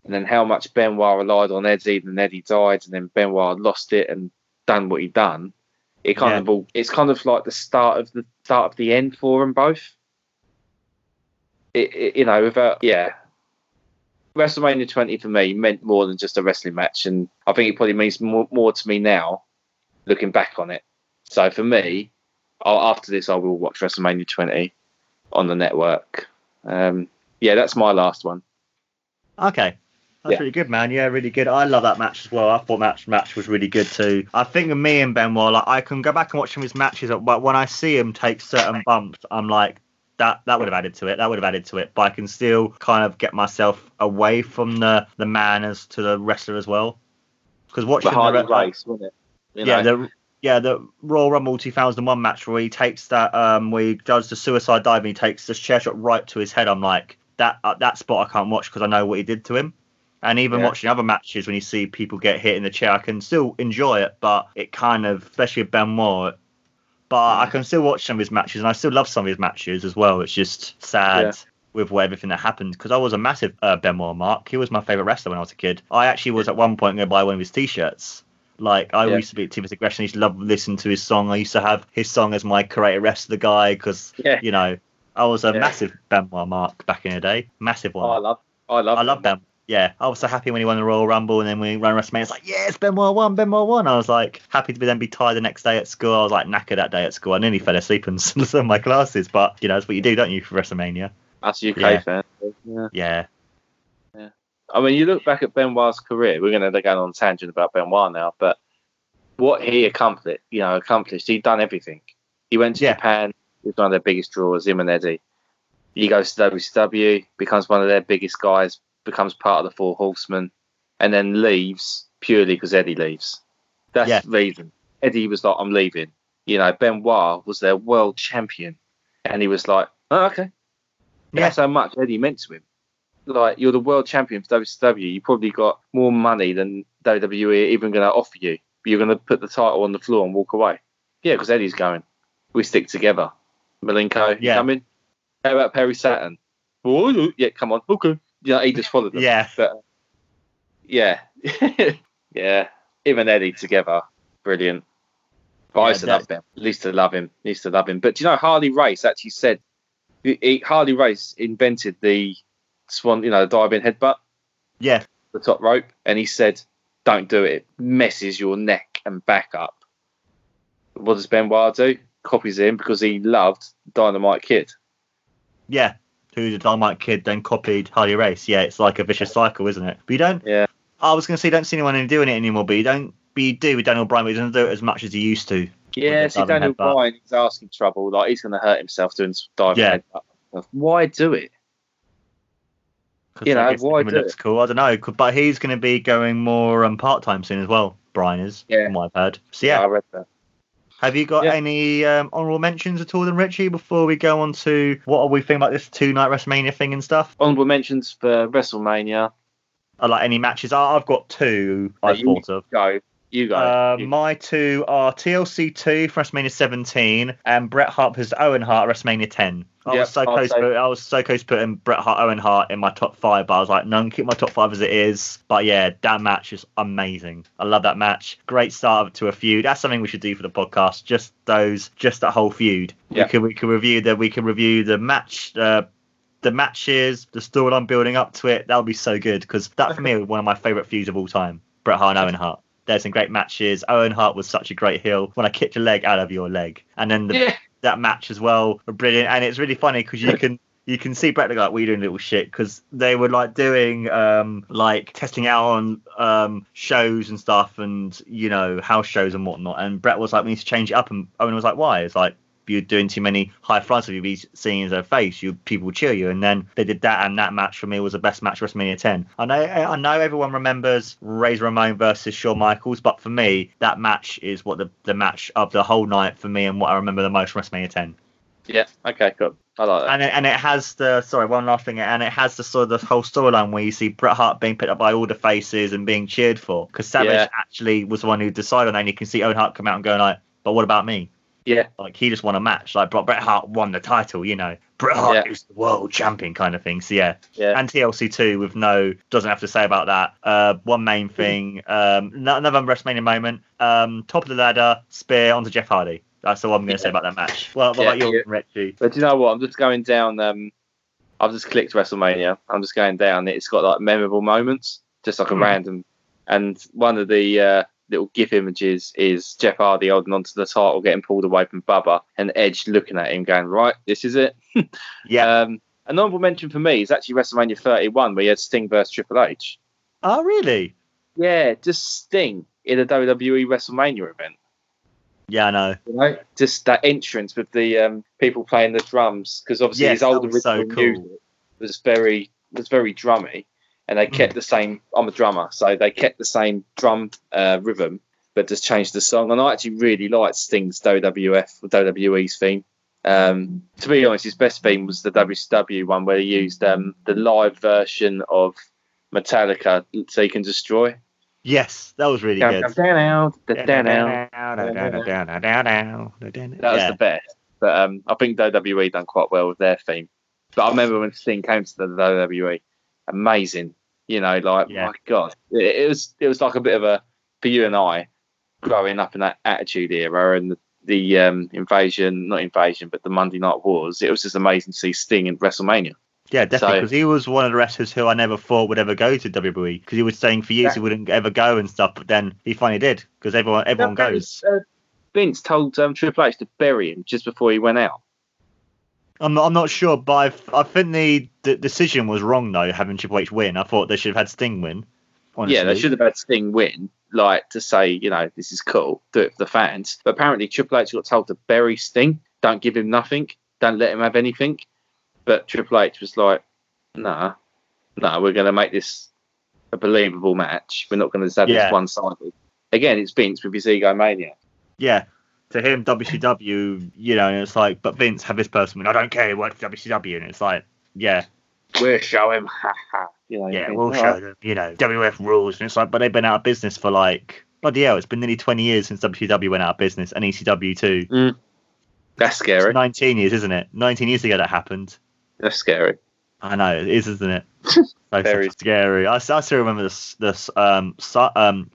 and then how much Benoit relied on Eddie, and Eddie died, and then Benoit lost it and done what he'd done. It kind Yeah. of all, it's kind of like the start of the start of the end for them both. It, it, you know, without uh, yeah, WrestleMania 20 for me meant more than just a wrestling match, and I think it probably means more, more to me now, looking back on it. So for me, I'll, after this, I will watch WrestleMania 20 on the network. Um, yeah, that's my last one. Okay. That's Yeah. really good, man. Yeah, really good. I love that match as well. I thought match match was really good too. I think me and Benoit, like I can go back and watch some of his matches, but when I see him take certain bumps, I'm like, that that would have added to it. That would have added to it. But I can still kind of get myself away from the the man as to the wrestler as well. Because watching The the, race, wasn't it? You yeah, know? the yeah the Royal Rumble 2001 match where he takes that um where he does the suicide dive and he takes this chair shot right to his head. I'm like that uh, that spot I can't watch because I know what he did to him. And even Yeah. watching other matches when you see people get hit in the chair, I can still enjoy it, but it kind of, especially with Benoit. But I can still watch some of his matches, and I still love some of his matches as well. It's just sad Yeah. with what, everything that happened because I was a massive uh, Benoit mark. He was my favorite wrestler when I was a kid. I actually was at one point going to buy one of his t-shirts. Like I Yeah. used to be at Team Aggression. I used to love listening to his song. I used to have his song as my creative the guy because Yeah. you know I was a Yeah. massive Benoit mark back in the day. Massive one. Oh, I love, I love, I love Ben. Yeah, I was so happy when he won the Royal Rumble, and then when he ran WrestleMania, it's like, yeah, yes, Benoit won, Benoit won. I was like happy to be then be tired the next day at school. I was like knackered that day at school. I nearly fell asleep in some of my classes, but you know, that's what you do, don't you, for WrestleMania? Us UK Yeah. fans. Yeah. Yeah, I mean, you look back at Benoit's career. We're going to go on tangent about Benoit now, but what he accomplished, you know, accomplished. He'd done everything. He went to Yeah. Japan. He was one of their biggest drawers. Him and Eddie. He goes to WCW, becomes one of their biggest guys, becomes part of the Four Horsemen, and then leaves purely because Eddie leaves. That's Yeah. the reason. Eddie was like, "I'm leaving." You know, Benoit was their world champion, and he was like, "Oh, okay." Yeah. That's how much Eddie meant to him like you're the world champion for WCW, you probably got more money than WWE even going to offer you. But you're going to put the title on the floor and walk away. Yeah, because Eddie's going. We stick together. Malenko, Yeah. coming? How about Perry Saturn? Oh, yeah, come on. Okay. Yeah, he just followed them. yeah, But yeah, yeah, him and Eddie together, brilliant. But I used to love him. I used to love him. I used to love him. But do you know Harley Race actually said he- Harley Race invented the swan, you know, the diving headbutt, yeah, the top rope, and he said, "Don't do it. It messes your neck and back up." What does Benoit do? Copies him because he loved Dynamite Kid. yeah. Who's a Dynamite Kid then copied Harley Race? Yeah, it's like a vicious cycle, isn't it? But you don't. Yeah. I was going to say, you don't see anyone doing it anymore, but you don't. But you do with Daniel Bryan, but he doesn't do it as much as he used to. Yeah, see, Daniel. Bryan is asking trouble. Like he's going to hurt himself doing diving Yeah. headbutt. Why do it? You know, I why do looks it? cool. I don't know, but he's going to be going more um, part time soon as well. Bryan is, Yeah. from what I've heard. So yeah, I read that. have you got Yeah. any um, honorable mentions at all, then Richie? Before we go on to what are we thinking about this two night WrestleMania thing and stuff? Honorable mentions for WrestleMania. I like any matches. I- I've got two I've thought of. Go, you go. Uh, You- my two are TLC 2 for WrestleMania 17 and Bret Hart versus Owen Hart WrestleMania 10. I Yeah, was so I'll close. say- To, I was so close to putting Bret Hart Owen Hart in my top five, but I was like, no, keep my top five as it is. But yeah, that match is amazing. I love that match. Great start to a feud. That's something we should do for the podcast. Just those, just that whole feud. Yeah. We can we can review the we can review the match. Uh, the matches, the storyline building up to it, that'll be so good because that for me was one of my favourite feuds of all time. Bret Hart and Owen Hart. There's some great matches. Owen Hart was such a great heel when I kicked your leg out of your leg, and then the, yeah, that match as well were brilliant. And it's really funny because you can you can see Bret like, we're you doing, little shit?" Because they were like doing um like testing out on um shows and stuff, and you know house shows and whatnot. And Bret was like, "We need to change it up," and Owen was like, "Why?" It's like you're doing too many high fronts of you be seeing their face, you people cheer you. And then they did that, and that match for me was the best match of WrestleMania 10. I know, I know everyone remembers Razor Ramon versus Shawn Michaels, but for me, that match is what the the match of the whole night for me, and what I remember the most from WrestleMania 10 yeah. Okay, good. I like that. and it, and it has the sorry one last thing and it has the sort of the whole storyline where you see Bret Hart being picked up by all the faces and being cheered for because Savage Yeah. actually was the one who decided on that and you can see Owen Hart come out and go like but what about me Yeah, like he just won a match like Bret Bret Hart won the title you know Bret Hart Yeah. is the world champion kind of thing so yeah yeah. and TLC two with no doesn't have to say about that. Uh, one main thing, um, another WrestleMania moment. Um, top of the ladder, spear onto Jeff Hardy. That's all I'm going to say about that match. Well, what Yeah, about yeah. Richie? But do you know what? I'm just going down. Um, I've just clicked WrestleMania. I'm just going down. It's got like memorable moments, just like a Hmm. random. And one of the uh, little GIF images is Jeff Hardy holding onto the title, getting pulled away from Bubba, and Edge looking at him, going, "Right, this is it." Yeah. Um, a notable mention for me is actually WrestleMania 31, where you had Sting versus Triple H. oh, really? Yeah, just Sting in a WWE WrestleMania event. Yeah, I know. You know, just that entrance with the um, people playing the drums, because obviously Yes, his older so cool. music was very was very drummy, and they Mm. kept the same. I'm a drummer, so they kept the same drum uh, rhythm, but just changed the song. And I actually really liked Sting's WWF or WWE's theme. Um, to be honest, his best theme was the WCW one where he used um, the live version of Metallica, "Seek and Destroy." Yes, that was really good. That was the best. But um, I think WWE done quite well with their theme. But I remember when Sting came to the WWE, amazing. You know, like Yeah. my God, it, it was it was like a bit of a for you and I growing up in that Attitude era and the, the um, invasion, not invasion, but the Monday Night Wars. It was just amazing to see Sting in WrestleMania. Yeah, definitely. So- Because he was one of the wrestlers who I never thought would ever go to WWE. Because he was saying for years he wouldn't ever go and stuff, but then he finally did. Because everyone everyone goes. uh, Vince told um, Triple H to bury him just before he went out. I'm not, I'm not sure, but I, I think the, the decision was wrong though, having Triple H win. I thought they should have had Sting win. Honestly. Yeah, they should have had Sting win, like to say, you know, this is cool, do it for the fans. But apparently, Triple H got told to bury Sting, don't give him nothing, don't let him have anything. But Triple H was like, nah, no, we're going to make this a believable match. We're not going to just have Yeah. this one sided. Again, it's Vince with his egomania. Yeah. To him, WCW, you know, and it's like, but Vince have this person. I don't care. It works for WCW, and it's like, yeah, We'll show him, ha ha. You know, yeah, we'll show "Alright." them. You know, WF rules, and it's like, but they've been out of business for like bloody hell. It's been nearly 20 years since WCW went out of business, and ECW too. That's It's scary. 19 years, isn't it? 19 years ago that happened. That's scary. I know it is, isn't it? So Very. scary. I still remember this this um si- um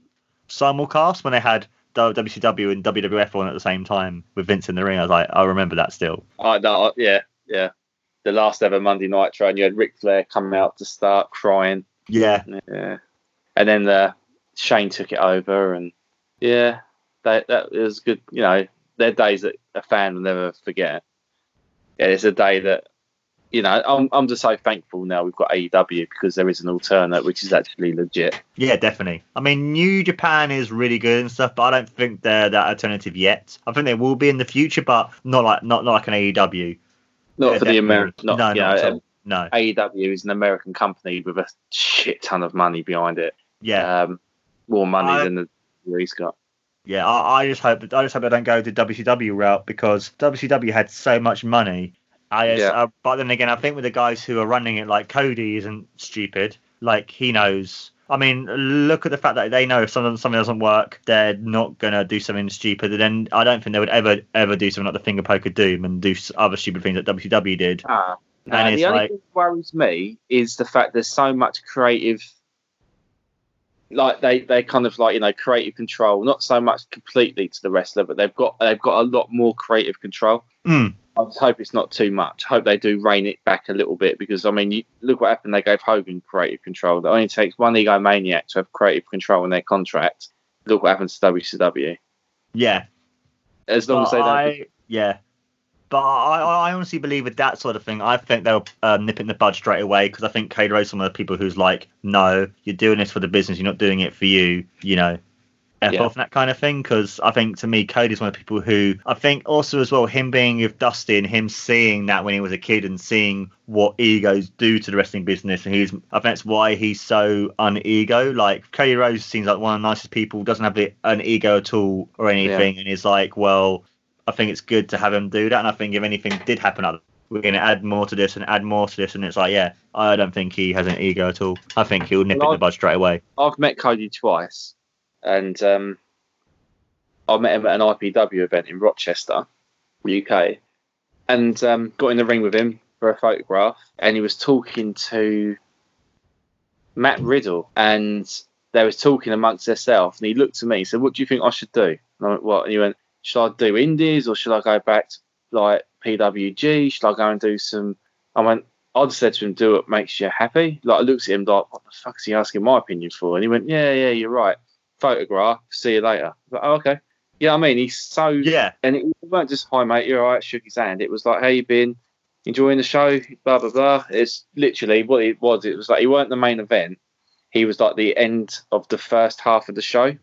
simulcast when they had WCW and WWF on at the same time with Vince in the ring. I was like, I remember that still. I no, I- yeah, yeah. The last ever Monday Nitro, and you had Ric Flair coming out to start crying. Yeah, Yeah, and then uh, Shane took it over, and yeah, that that was good. You know, they're days that a fan will never forget. Yeah, it's a day that you know. I'm I'm just so thankful now we've got AEW because there is an alternate which is actually legit. yeah, definitely. I mean, New Japan is really good and stuff, but I don't think they're that alternative yet. I think they will be in the future, but not like not, not like an AEW. Not Yeah, for the. American. Not, no, not know, all. No. AEW is an American company with a shit ton of money behind it. Yeah. Um, more money I- than the he's got. Yeah, I, I just hope I just hope they don't go the WCW route because WCW had so much money. I Yeah. uh, but then again, I think with the guys who are running it, like Cody isn't stupid. Like he knows. I mean, look at the fact that they know if something something doesn't work, they're not gonna do something stupid. And then I don't think they would ever ever do something like the finger poke of doom and do other stupid things that WCW did. Ah, And uh, it's the only like- thing that worries me is the fact there's so much creative, like they they kind of like you know creative control, not so much completely to the wrestler, but they've got they've got a lot more creative control. Mm. I just hope it's not too much. Hope they do rein it back a little bit because I mean, you, look what happened. They gave Hogan creative control. It only takes one egomaniac to have creative control in their contract. Look what happens to WCW. Yeah, As long But as they don't. I, yeah. But I, I honestly believe with that sort of thing, I think they'll uh, nip it in the bud straight away because I think Cody Rhodes is one of the people who's like, no, you're doing this for the business, you're not doing it for you, you know, F Yeah. off and that kind of thing. Because I think to me, Cody's one of the people who I think also as well, him being with Dusty and him seeing that when he was a kid and seeing what egos do to the wrestling business, and he's I think that's why he's so unego. Like Cody Rhodes seems like one of the nicest people, doesn't have the, an ego at all or anything, and is like, well. I think it's good to have him do that. And I think if anything did happen, I'd- we're going to add more to this and add more to this. And it's like, yeah, I don't think he has an ego at all. I think he'll nip it in the bud straight away. I've met Cody twice, and um, I met him at an IPW event in Rochester, UK, and um, got in the ring with him for a photograph. And he was talking to Matt Riddle, and they was talking amongst themselves. And he looked at me and said, "What do you think I should do?" And I went, "What?" And he went, "Should I do Indies or should I go back to like PWG? Should I go and do some?" I went, I just said to him, "Do what makes you happy." Like I looked at him like, "What the fuck is he asking my opinion for?" And he went, "Yeah, yeah, you're right." Photograph. See you later. Like, oh, okay. Yeah, I mean, he's so Yeah. and it weren't just hi mate, you're all right. Shook his hand. It was like, how you been? Enjoying the show? Blah blah blah. It's literally what it was. It was like he weren't the main event. He was like the end of the first half of the show.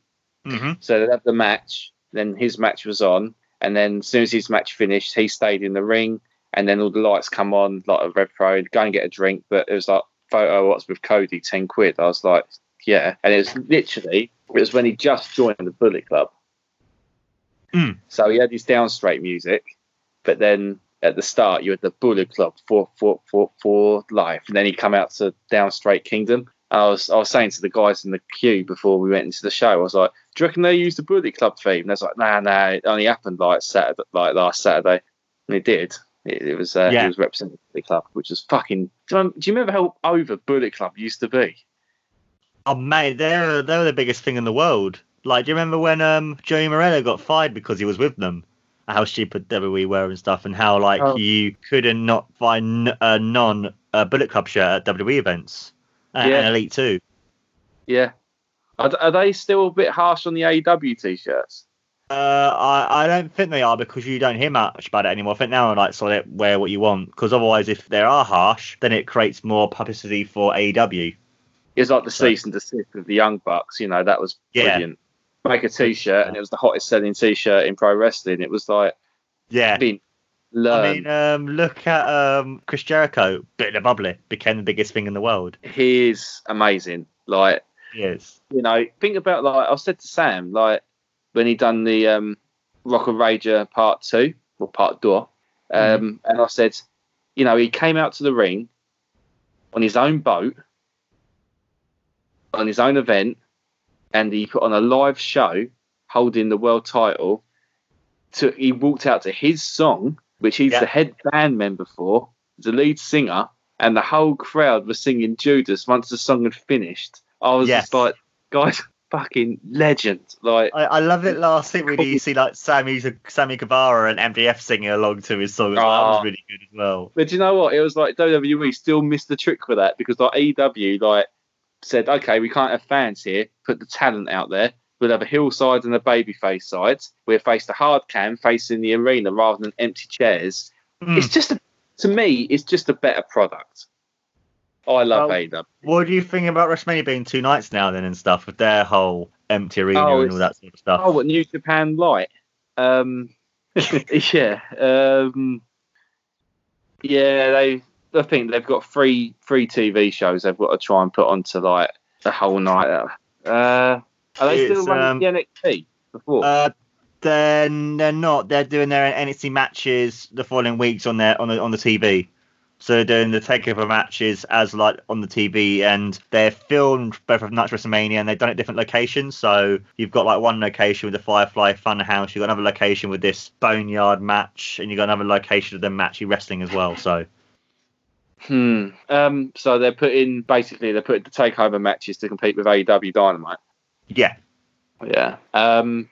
hmm So they had the match, then his match was on, and then as soon as his match finished, he stayed in the ring, and then all the lights come on, like a Red Pro, go and get a drink. But it was like photo what's with Cody, ten quid. I was like, yeah, and it was literally it was when he just joined the Bullet Club. Mm. So he had his Downstait music, but then at the start you had the Bullet Club for for for for life, and then he come out to Downstait Kingdom. I was I was saying to the guys in the queue before we went into the show, I was like, "Do you reckon they used the Bullet Club theme?" And was like, "Nah, nah, it only happened like Saturday, like last Saturday." And it did. It, it was uh, Yeah. he was representing the Club, which was fucking. Do you, remember, do you remember how over Bullet Club used to be? Oh mate, they're they're the biggest thing in the world. Like, do you remember when um Joey Morello got fired because he was with them? How stupid WWE were and stuff, and how like Oh. you couldn't not find a non uh, Bullet Club shirt at WWE events and, Yeah. and Elite too. Yeah. Are, are they still a bit harsh on the AEW t-shirts? Uh, I, I don't think they are because you don't hear much about it anymore. I think now like so that wear what you want because otherwise if they are harsh then it creates more publicity for AEW. It's like the So- cease and desist of the Young Bucks. You know that was Yeah. brilliant. Make a T-shirt, and it was the hottest selling T-shirt in pro wrestling. It was like Yeah. been learn. I mean, um, look at um, Chris Jericho, bit of the bubbly, became the biggest thing in the world. he is amazing. Like Yes. you know, think about like I said to Sam, like when he done the um, Rock and Rager Part Two or Part Door, um, and I said, you know, he came out to the ring on his own boat, on his own event, and he put on a live show holding the world title. To he walked out to his song, which he's Yeah. the head band member for, the lead singer, and the whole crowd was singing Judas once the song had finished. I was Yes. just like, guys, fucking legend. Like, I, I love it last thing when you see like Sammy Sammy Guevara and MJF singing along to his song as well. That Oh. was ah. really good as well. but do you know what? It was like WWE still missed the trick for that because like EW like said, okay, we can't have fans here. Put the talent out there. We'll have a hillside and a babyface side. We'll face the hard cam facing the arena rather than empty chairs. Mm. It's just a, to me, it's just a better product. I love Well, AEW. What do you think about WrestleMania being two nights now then and stuff with their whole empty arena Oh, and all that sort of stuff? Oh, what New Japan Light? Um, yeah, um, yeah. They, I think they've got three three TV shows they've got to try and put onto like the whole night. Uh, are they It's, still running um, the NXT before? Uh, then they're not. They're doing their NXT matches the following weeks on their on the on the TV. So they're doing the takeover matches as like on the TV, and they're filmed both of Nights WrestleMania, and they've done it at different locations. So you've got like one location with the Firefly Funhouse, you've got another location with this Boneyard match, and you've got another location of them matchy wrestling as well. So hmm. Um, so they're putting basically they're putting the takeover matches to compete with AEW Dynamite. yeah, Yeah. Um,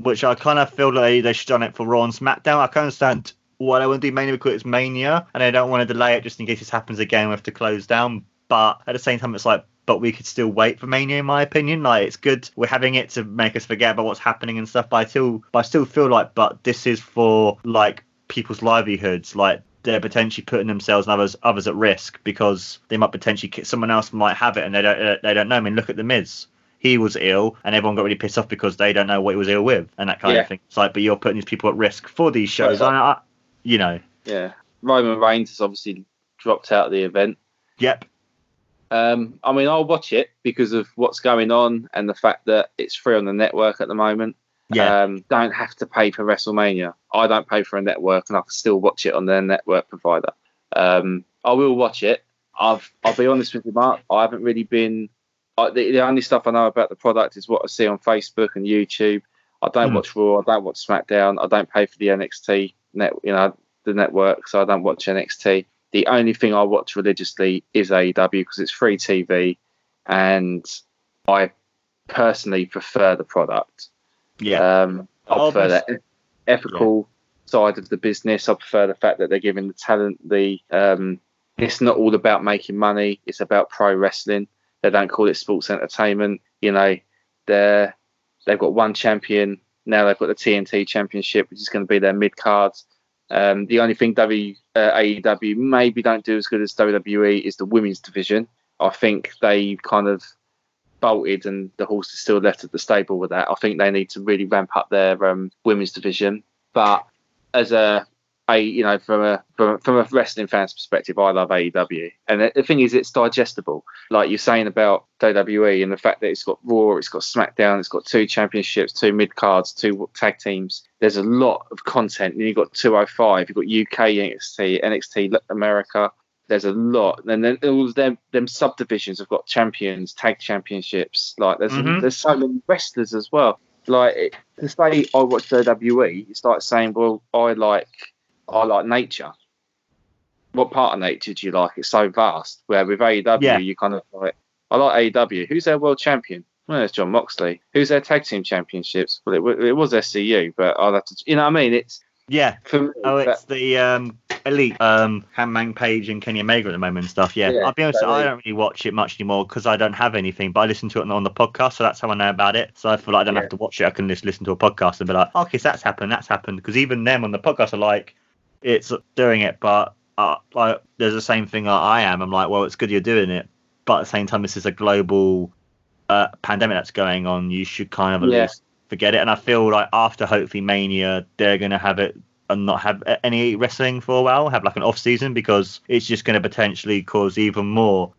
which I kind of feel like they, they should have done it for Raw and SmackDown. I can understand why they want to do Mania because it's Mania, and they don't want to delay it just in case this happens again. We have to close down. But at the same time, it's like, but we could still wait for Mania, in my opinion. Like, it's good we're having it to make us forget about what's happening and stuff. But I still, but I still feel like, but this is for like people's livelihoods. Like they're potentially putting themselves and others others at risk because they might potentially someone else might have it and they don't they don't know. I mean, look at the Miz he was ill and everyone got really pissed off because they don't know what he was ill with and that kind Yeah. of thing. It's like, but you're putting these people at risk for these shows. Right. And I, you know, yeah. Roman Reigns has obviously dropped out of the event. yep, Um, I mean, I'll watch it because of what's going on and the fact that it's free on the network at the moment. Yeah, Um, don't have to pay for WrestleMania. I don't pay for a network, and I can still watch it on their network provider. Um, I will watch it. I've, I'll be honest with you, Mark. I haven't really been. I, the, the only stuff I know about the product is what I see on Facebook and YouTube. I don't Hmm. watch Raw. I don't watch SmackDown. I don't pay for the NXT net, you know, the network, so I don't watch NXT. The only thing I watch religiously is AEW because it's free TV, and I personally prefer the product. Yeah, Um, I prefer that ethical side of the business. I prefer the fact that they're giving the talent the. Um, it's not all about making money. It's about pro wrestling. They don't call it sports entertainment. You know, They're they've got one champion now. They've got the TNT Championship, which is going to be their mid cards. Um, the only thing w, uh, AEW maybe don't do as good as WWE is the women's division. I think they kind of bolted and the horse is still left at the stable with that. I think they need to really ramp up their um, women's division. But as a you know, from a from, from a wrestling fan's perspective, I love AEW, and the, the thing is, it's digestible. Like you're saying about WWE, and the fact that it's got Raw, it's got SmackDown, it's got two championships, two mid cards, two tag teams. There's a lot of content. And you've got 205, you've got UK NXT, NXT America. There's a lot, and then all of them them subdivisions have got champions, tag championships. Like there's Mhm. there's so many wrestlers as well. Like it- to say I watch WWE, it's like saying, well, I like I like nature. What part of nature do you like? It's so vast. Where with AEW, Yeah. you kind of like, I like AEW. Who's their world champion? Well, it's Jon Moxley. Who's their tag team championships? Well, it, it was SCU, but I'll have to, you know what I mean? It's Yeah. me. Oh, it's the um, elite um, Hangman Page and Kenny Omega at the moment and stuff. Yeah, Yeah, I'll be honest, so I don't really watch it much anymore because I don't have anything. But I listen to it on, the podcast, so that's how I know about it. So I feel like I don't Yeah. have to watch it. I can just listen to a podcast and be like, okay, so that's happened, that's happened. Because even them on the podcast are like, it's doing it, but uh, like there's the same thing that I am. I'm like, well, it's good you're doing it, but at the same time, this is a global uh, pandemic that's going on. You should kind of at Yeah. least forget it. And I feel like after hopefully Mania, they're gonna have it and not have any wrestling for a while, have like an off season because it's just going to potentially cause even more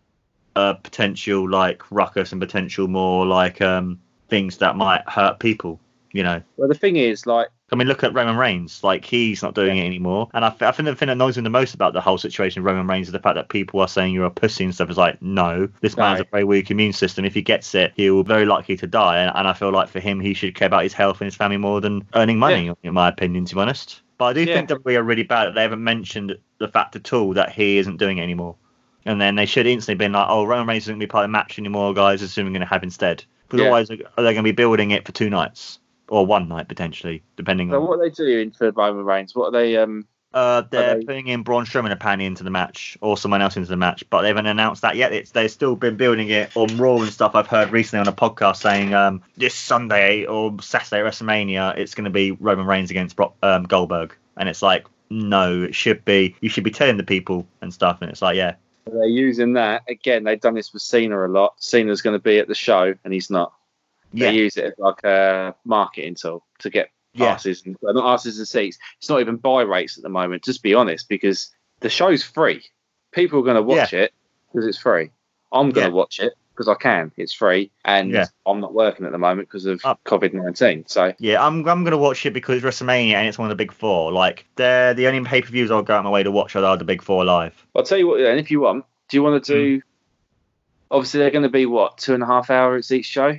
uh, potential like ruckus and potential more like um things that might hurt people. You know, well, the thing is, like, I mean, look at Roman Reigns. Like he's not doing it anymore, and I, th- I think the thing that annoys me the most about the whole situation of Roman Reigns is the fact that people are saying you're a pussy and stuff. Is like, no, this man's a very weak immune system. If he gets it, he will be very likely to die. And, and I feel like for him, he should care about his health and his family more than earning money, in my opinion, to be honest. But I do Yeah. think that we are really bad that they haven't mentioned the fact at all that he isn't doing it anymore. And then they should instantly been like, oh, Roman Reigns isn't going to be part of the match anymore, guys. This is who we're going to have instead. Because Yeah. otherwise, are they going to be building it for two nights or one night potentially, depending so on. what are they doing for Roman Reigns? What are they? Um, Uh, they're they- putting in Braun Strowman apparently into the match, or someone else into the match, but they haven't announced that yet. It's they've still been building it on Raw and stuff. I've heard recently on a podcast saying um, this Sunday or Saturday at WrestleMania, it's going to be Roman Reigns against Brock, um, Goldberg, and it's like no, it should be. You should be telling the people and stuff, and it's like yeah, they're using that again. They've done this with Cena a lot. Cena's going to be at the show, and he's not. Yeah, They use it as like a marketing tool to get yeah, passes and well, not passes and seats. It's not even buy rates at the moment. Just be honest, because the show's free. People are going to watch it because it's free. I'm going to Yeah. watch it because I can. It's free, and Yeah. I'm not working at the moment because of Uh, COVID nineteen. So yeah. I'm I'm gonna watch it because it's WrestleMania and it's one of the big four. Like they're the only pay per views I'll go out my way to watch are the big four live. I'll tell you what. And if you want, do you want to do? Obviously, they're going to be what two and a half hours each show.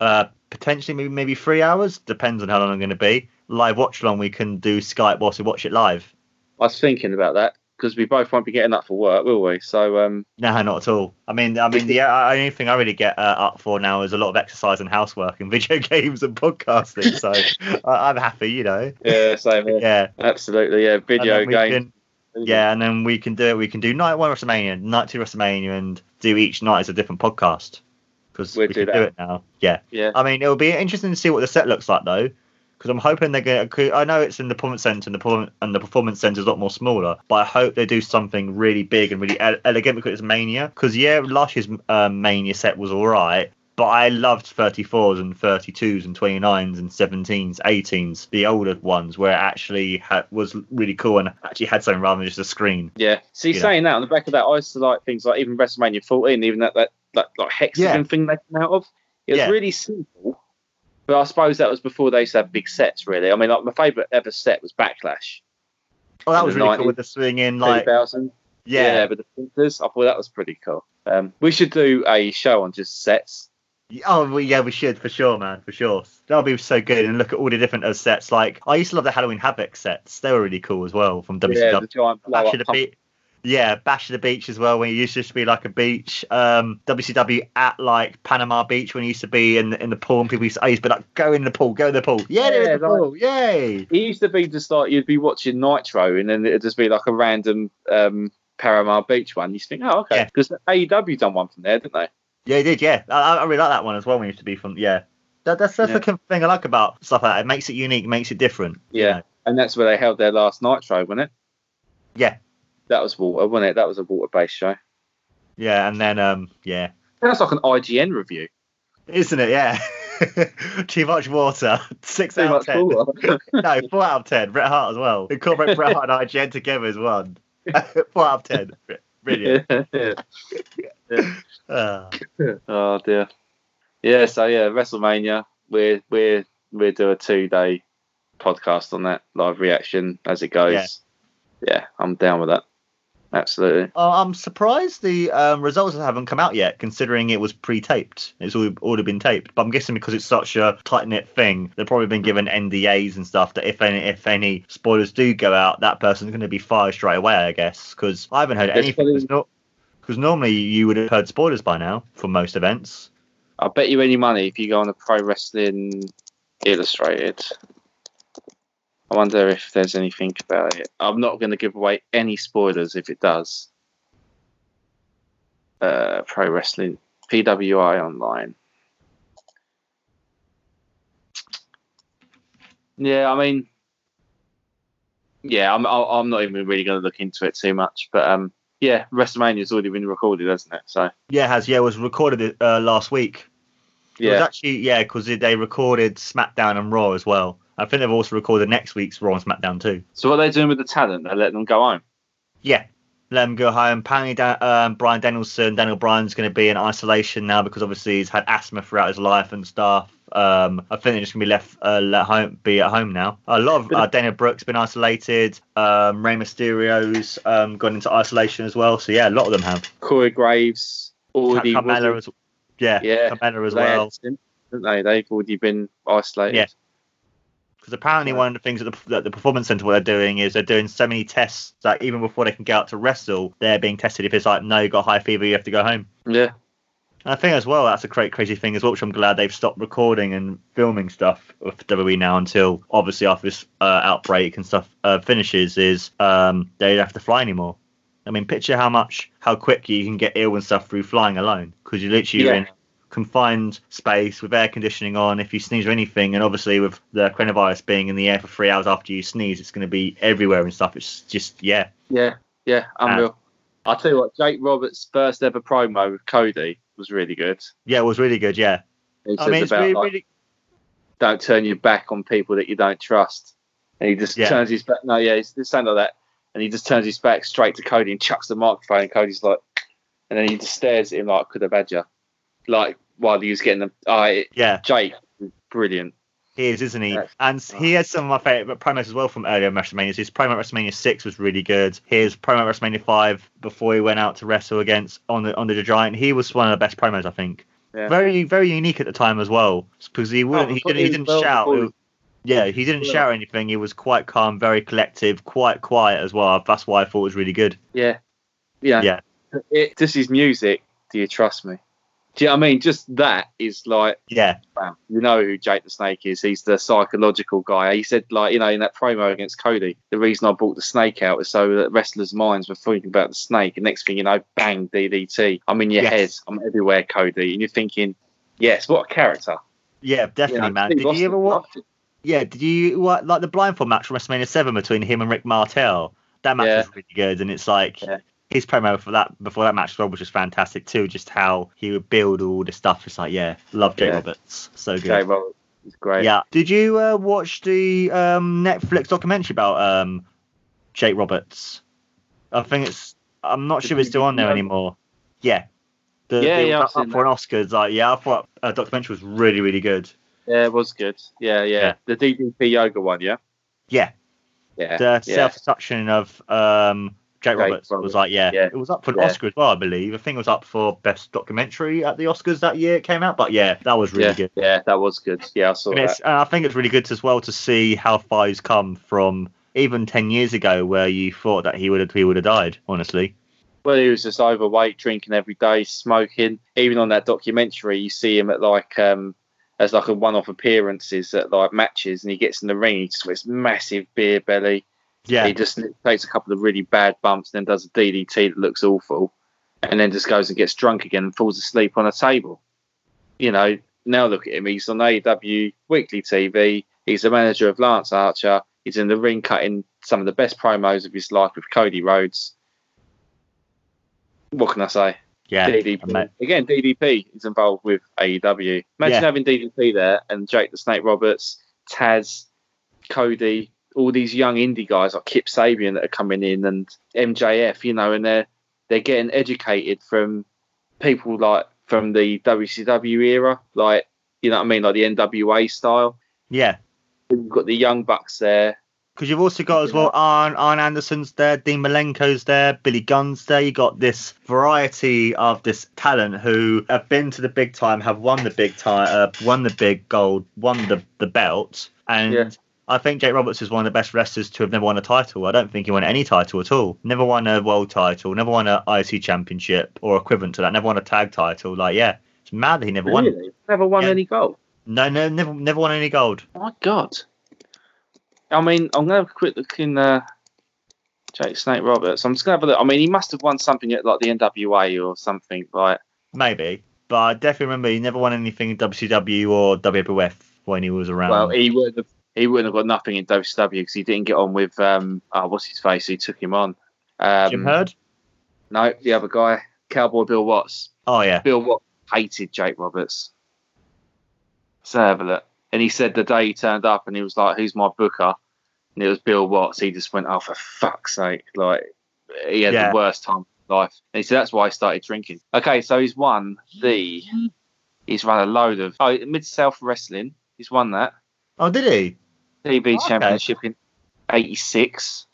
Uh, potentially maybe maybe three hours. Depends on how long I'm going to be. Live watch along. We can do Skype whilst we watch it live. I was thinking about that because we both won't be getting up for work, will we? So um, No, not at all. I mean, I mean, the uh, only thing I really get uh, up for now is a lot of exercise and housework and video games and podcasting. So I, I'm happy, you know. yeah, same here. Yeah. Absolutely, yeah. Video game. can- yeah, and then we can do it. We can do night one WrestleMania, night two WrestleMania, and do each night as a different podcast because We'll we do can do it now. Yeah. Yeah. I mean, it'll be interesting to see what the set looks like though, because I'm hoping they're going. to I know it's in the performance center, and the performance and the performance center is a lot more smaller, but I hope they do something really big and really ele- elegant because it's Mania. Because yeah, last year's um, Mania set was all right. But I loved 34s and 32s and 29s and 17s, 18s, the older ones where it actually ha- was really cool and actually had something rather than just a screen. Yeah. See, You know. saying that on the back of that, I used to like things like even WrestleMania 14, even that that, that like hexagon Yeah. thing they came out of. It was Yeah. really simple, but I suppose that was before they used to have big sets. Really, I mean, like my favourite ever set was Backlash. Oh, that was really 90s, cool with the swing in, like 2000. yeah, but the printers, I thought that was pretty cool. Um, we should do a show on just sets. Oh, well, yeah, we should for sure, man, for sure. That'll be so good. And look at all the different uh, sets. Like I used to love the Halloween Havoc sets. They were really cool as well from WCW. Yeah, the giant blow Bash up of the pump. beach. Yeah, Bash of the Beach as well. When it used to be like a beach. Um, WCW at like Panama Beach when it used to be in in the pool and people used to, I used to be like, go in the pool, go in the pool. Yeah, they're in the Yeah, like- pool. Yay. It used to be just like you'd be watching Nitro, and then it'd just be like a random um, Paramount Beach one. You think, oh, okay, Yeah. because AEW done one from there, didn't they? Yeah, he did. Yeah, I, I really like that one as well. When he used to be from yeah. That, that's that's Yeah. the thing I like about stuff like that. It makes it unique, makes it different. you Yeah. know. And that's where they held their last Nitro, wasn't it? Yeah. That was water, wasn't it? That was a water-based show. Yeah, and then um yeah, That's like an IGN review. isn't it? Yeah. Too much water. Six Too out of ten. water. no, four out of ten. Bret Hart as well. Incorporate Bret Hart and IGN together as one. four out of ten. Brilliant. yeah. Ah. oh dear. Yeah, so yeah, WrestleMania. We're we're we'll do a two day podcast on that live reaction as it goes. Yeah. Yeah, I'm down with that. Absolutely. Uh, I'm surprised the um, results haven't come out yet, considering it was pre-taped. It's all, already been taped, but I'm guessing because it's such a tight-knit thing, they've probably been given NDAs and stuff. That if any if any spoilers do go out, that person's going to be fired straight away. I guess because I haven't heard There's anything. probably- Because normally you would have heard spoilers by now for most events. I'll bet you any money if you go on a Pro Wrestling Illustrated. I wonder if there's anything about it. I'm not going to give away any spoilers if it does. Uh, Pro Wrestling PWI Online. Yeah, I mean, yeah, I'm I'm not even really going to look into it too much, but um, yeah, WrestleMania's already been recorded, hasn't it? So Yeah, it has yeah, it was recorded uh, last week. It was yeah, actually yeah, because they recorded SmackDown and Raw as well. I think they've also recorded next week's Raw and SmackDown too. so what are they doing with the talent? They're letting them go home. Yeah, let them go home. Apparently, Da- um, Bryan Danielson, Daniel Bryan's going to be in isolation now because obviously he's had asthma throughout his life and stuff. Um, I think they're just going to be left uh, let home, be at home now. A lot of uh, Dana Brooks been isolated. Um, Rey Mysterio's um, gone into isolation as well. So yeah, a lot of them have. Corey Graves already Carmella was- as yeah, Yeah, Carmella as had well. didn't they? They've already been isolated. Yeah. Because apparently one of the things at the, that the performance center what they're doing is they're doing so many tests that even before they can get out to wrestle, they're being tested. If it's like no, you got high fever, you have to go home. yeah, And I think as well that's a great crazy thing as well, which I'm glad they've stopped recording and filming stuff with WWE now until obviously after this uh, outbreak and stuff uh, finishes is um, they don't have to fly anymore. I mean, picture how much how quick you can get ill and stuff through flying alone because you literally are Yeah. in confined space with air conditioning on. If you sneeze or anything, and obviously with the coronavirus being in the air for three hours after you sneeze, it's going to be everywhere and stuff. It's just yeah, yeah, yeah. Unreal. Uh, I'll tell you what, Jake Roberts' first ever promo with Cody was really good. yeah, it was really good. Yeah, He I says mean, it's about really, like, really don't turn your back on people that you don't trust. And he just Yeah. turns his back. No, yeah, it's, it's something like that. And he just turns his back straight to Cody and chucks the microphone. And Cody's like, and then he just stares at him like, could have had you. Like, while he was getting them. It, yeah. Jake brilliant. He is, isn't he? And he has some of my favourite promos as well from earlier WrestleMania. His promo at WrestleMania six was really good. His promo at WrestleMania five before he went out to wrestle against on the on the Giant, he was one of the best promos I think. Yeah. Very very unique at the time as well because he wouldn't Oh, he didn't he didn't well shout. yeah, he didn't Yeah. shout anything. He was quite calm, very collective, quite quiet as well. That's why I thought it was really good. Yeah. Yeah. Yeah. It, just his music. Do you trust me? Do you know what I mean? Just that is like, Yeah, bam. You know who Jake the Snake is. He's the psychological guy. He said, like, you know, in that promo against Cody, the reason I brought the snake out is so that wrestlers' minds were thinking about the snake. And next thing you know, bang, DDT. I'm in your Yes. head. I'm everywhere, Cody. And you're thinking, yes, what a character. yeah, definitely, You know, man. Did you ever watch? Yeah, did you what, like the blindfold match from WrestleMania Seven between him and Rick Martel? That match Yeah. was really good, and it's like Yeah. His promo for that before that match as well was just fantastic too. Just how he would build all this stuff. It's like yeah, love Jake Yeah. Roberts, so good. Jay Roberts is great. Yeah. Did you uh, watch the um, Netflix documentary about um, Jake Roberts? I think it's. I'm not The sure it's still on there anymore. Yeah. The, Yeah, it yeah, up for an Oscars. Like, yeah, I thought a documentary was really, really good. Yeah, it was good. Yeah, yeah. Yeah. The DDP yoga one, yeah? Yeah. Yeah. the yeah. self-destruction of um, Jake Roberts Roberts, was like, yeah, yeah. it was up for an Yeah. Oscar as well, I believe. I think it was up for best documentary at the Oscars that year it came out. But yeah, that was really yeah, good. yeah, that was good. Yeah, I saw And, that. it's, and I think it's really good as well to see how far he's come from even ten years ago, where you thought that he would have he would have died. Honestly, Well, he was just overweight, drinking every day, smoking. Even on that documentary, you see him at like um as like a one-off appearances at like matches, and he gets in the ring. He just wears massive beer belly. Yeah, He just takes a couple of really bad bumps, then does a DDT that looks awful, and then just goes and gets drunk again and falls asleep on a table. You know, now look at him. He's on AEW weekly TV. He's the manager of Lance Archer. He's in the ring cutting some of the best promos of his life with Cody Rhodes. What can I say? Yeah. DDP. Again, DDP is involved with AEW. Imagine Yeah. having DDP there and Jake the Snake Roberts, Taz, Cody, all these young indie guys like Kip Sabian that are coming in and MJF, you know, and they're they're getting educated from people like from the WCW era, like you know what I mean, like the NWA style. Yeah. You've got the young bucks there. Because you've also got as well Arn, Arn Anderson's there, Dean Malenko's there, Billy Gunn's there. You got this variety of this talent who have been to the big time, have won the big time, uh, won the big gold, won the, the belt. And Yeah. I think Jake Roberts is one of the best wrestlers to have never won a title. I don't think he won any title at all. Never won a world title, never won a IC championship or equivalent to that. Never won a tag title. Like, yeah, it's mad that he never won. Really? Never won Yeah. any gold. No, no, never, never won any gold. My God. I mean, I'm gonna have a quick look in uh, Jake Snake Roberts. I'm just gonna have a look. I mean, he must have won something at like the NWA or something. right? Maybe, but I definitely remember he never won anything in WCW or WWF when he was around. well, he would have he wouldn't have got nothing in WCW because he didn't get on with um, oh, what's his face? He took him on? Um, Jim Herd? No, the other guy, Cowboy Bill Watts. Oh yeah, Bill Watts hated Jake Roberts. So have a look. And he said the day he turned up and he was like, "Who's my booker?" And it was Bill Watts. He just went, "Oh, for fuck's sake!" Like he had Yeah. the worst time of life. And he said that's why he started drinking. Okay, so he's won the. He's run a load of oh Mid South Wrestling. He's won that Oh, did he? TV Okay. Championship in '86.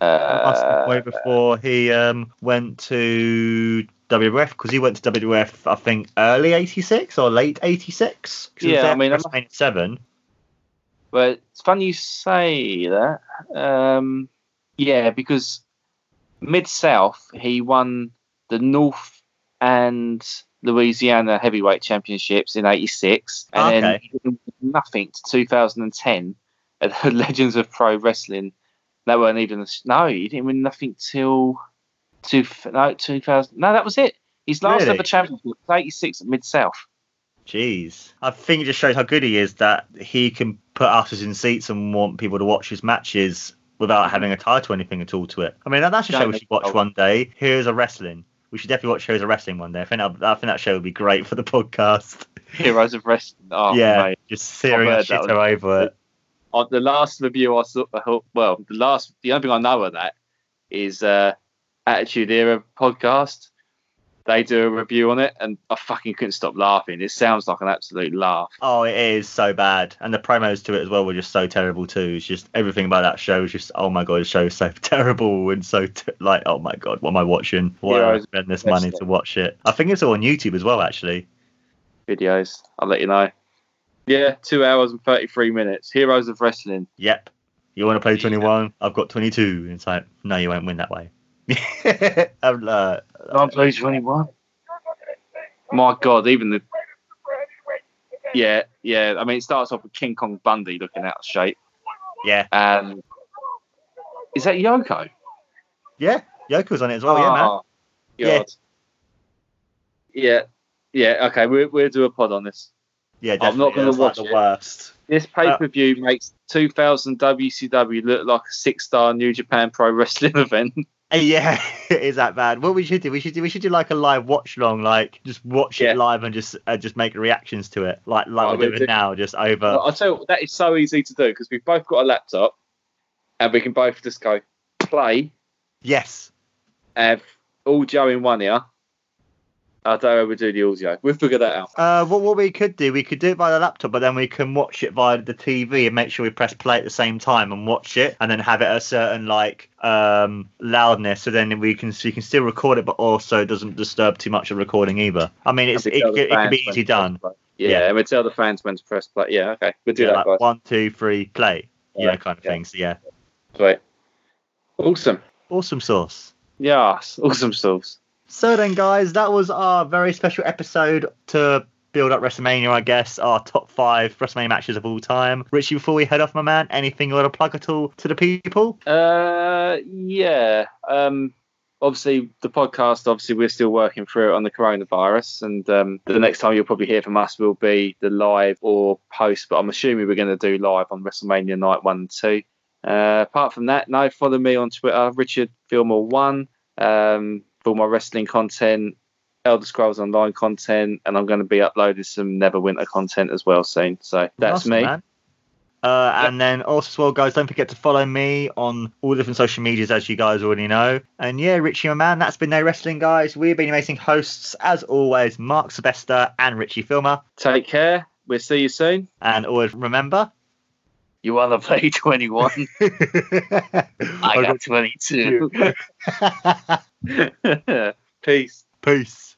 Must have Uh, way before he um went to WWF because he went to WWF I think early '86 or late '86. Yeah, I mean, I'm- WrestleMania seven. But it's funny you say that. Um, yeah, because Mid South, he won the North and Louisiana Heavyweight Championships in '86, and then Okay. he did nothing to 2010 at the Legends of Pro Wrestling. They weren't even no, he didn't win nothing till two no 2000. No, that was it. His last Really? ever championship was '86 at Mid South. Jeez, I think it just shows how good he is that he can put ushers in seats and want people to watch his matches without having a title or anything at all to it. I mean, that- that's a show we should watch one day. Here's a wrestling. We should definitely watch Heroes of Wrestling one day. I think that, I think that show would be great for the podcast. Heroes of Wrestling. Oh, yeah, mate. just searing I've a heard that shit over it. on the last review I saw, well, the last, the only thing I know of that is uh, Attitude Era podcast. They do a review on it, and I fucking couldn't stop laughing. It sounds like an absolute laugh. Oh, it is so bad, and the promos to it as well were just so terrible too. It's just everything about that show is just oh my god, the show is so terrible and so t- like oh my god, what am I watching? Why Yeah, am I it's spend this money to watch it? I think it's all on YouTube as well, actually. Videos, I'll let you know. Yeah, two hours and thirty-three minutes. Heroes of Wrestling. Yep. You want to play 21? I've got 22. And it's like, no, you won't win that way. I'm, uh, Can't play twenty-one. My God, even the yeah, yeah. I mean, it starts off with King Kong Bundy looking out of shape, yeah, and is that Yoko? yeah. Yoko's on it as well, yeah, man. Oh, Yeah. Yeah. Yeah. Okay. We'll, we'll do a pod on this. Yeah, I'm not gonna That's like watch the it. worst. This pay per view makes 2000 WCW look like a six star New Japan Pro Wrestling event. Uh, Yeah, it is that bad. What we should do, we should do, we should do like a live watch long, like just watch Yeah. it live and just uh, just make reactions to it, like like we're doing do- now, just over. I'll tell you that is so easy to do because we've both got a laptop and we can both just go play, Yes, have all Joe in one ear. I don't know how we do the audio. We'll figure that out. Uh, what what we could do, we could do it via the laptop, but then we can watch it via the TV and make sure we press play at the same time and watch it, and then have it at a certain like um loudness, so then we can so you can still record it, but also it doesn't disturb too much of recording either. I mean, it's it, we tell the could- it could be easy done. Yeah, Yeah. and we tell the fans when to press play. Yeah, okay. We'll do Yeah, that, like one, two, three, play. Yeah, Yeah, kind of yeah. thing. So yeah, Sweet. Awesome. awesome sauce. Yes, awesome sauce. So then, guys, that was our very special episode to build up WrestleMania, I guess. Our top five WrestleMania matches of all time. Richie, before we head off, my man, anything you want to plug at all to the people? Uh, yeah. Um, obviously the podcast obviously we're still working through it on the coronavirus and um, the next time you'll probably hear from us will be the live or post but i'm assuming we're going to do live on wrestlemania night one and two uh, apart from that no follow me on twitter richard fillmore one um, for my wrestling content elder scrolls online content and i'm going to be uploading some neverwinter content as well soon so that's Awesome, me man. Uh, And then also as well, guys, don't forget to follow me on all different social medias, as you guys already know. And yeah, Richie, my man, that's been No Wrestling, guys. We've been amazing hosts, as always, Mark Sylvester and Richie Filmer. take care we'll see you soon And always remember, you want to play 21 i I got 22 peace Peace.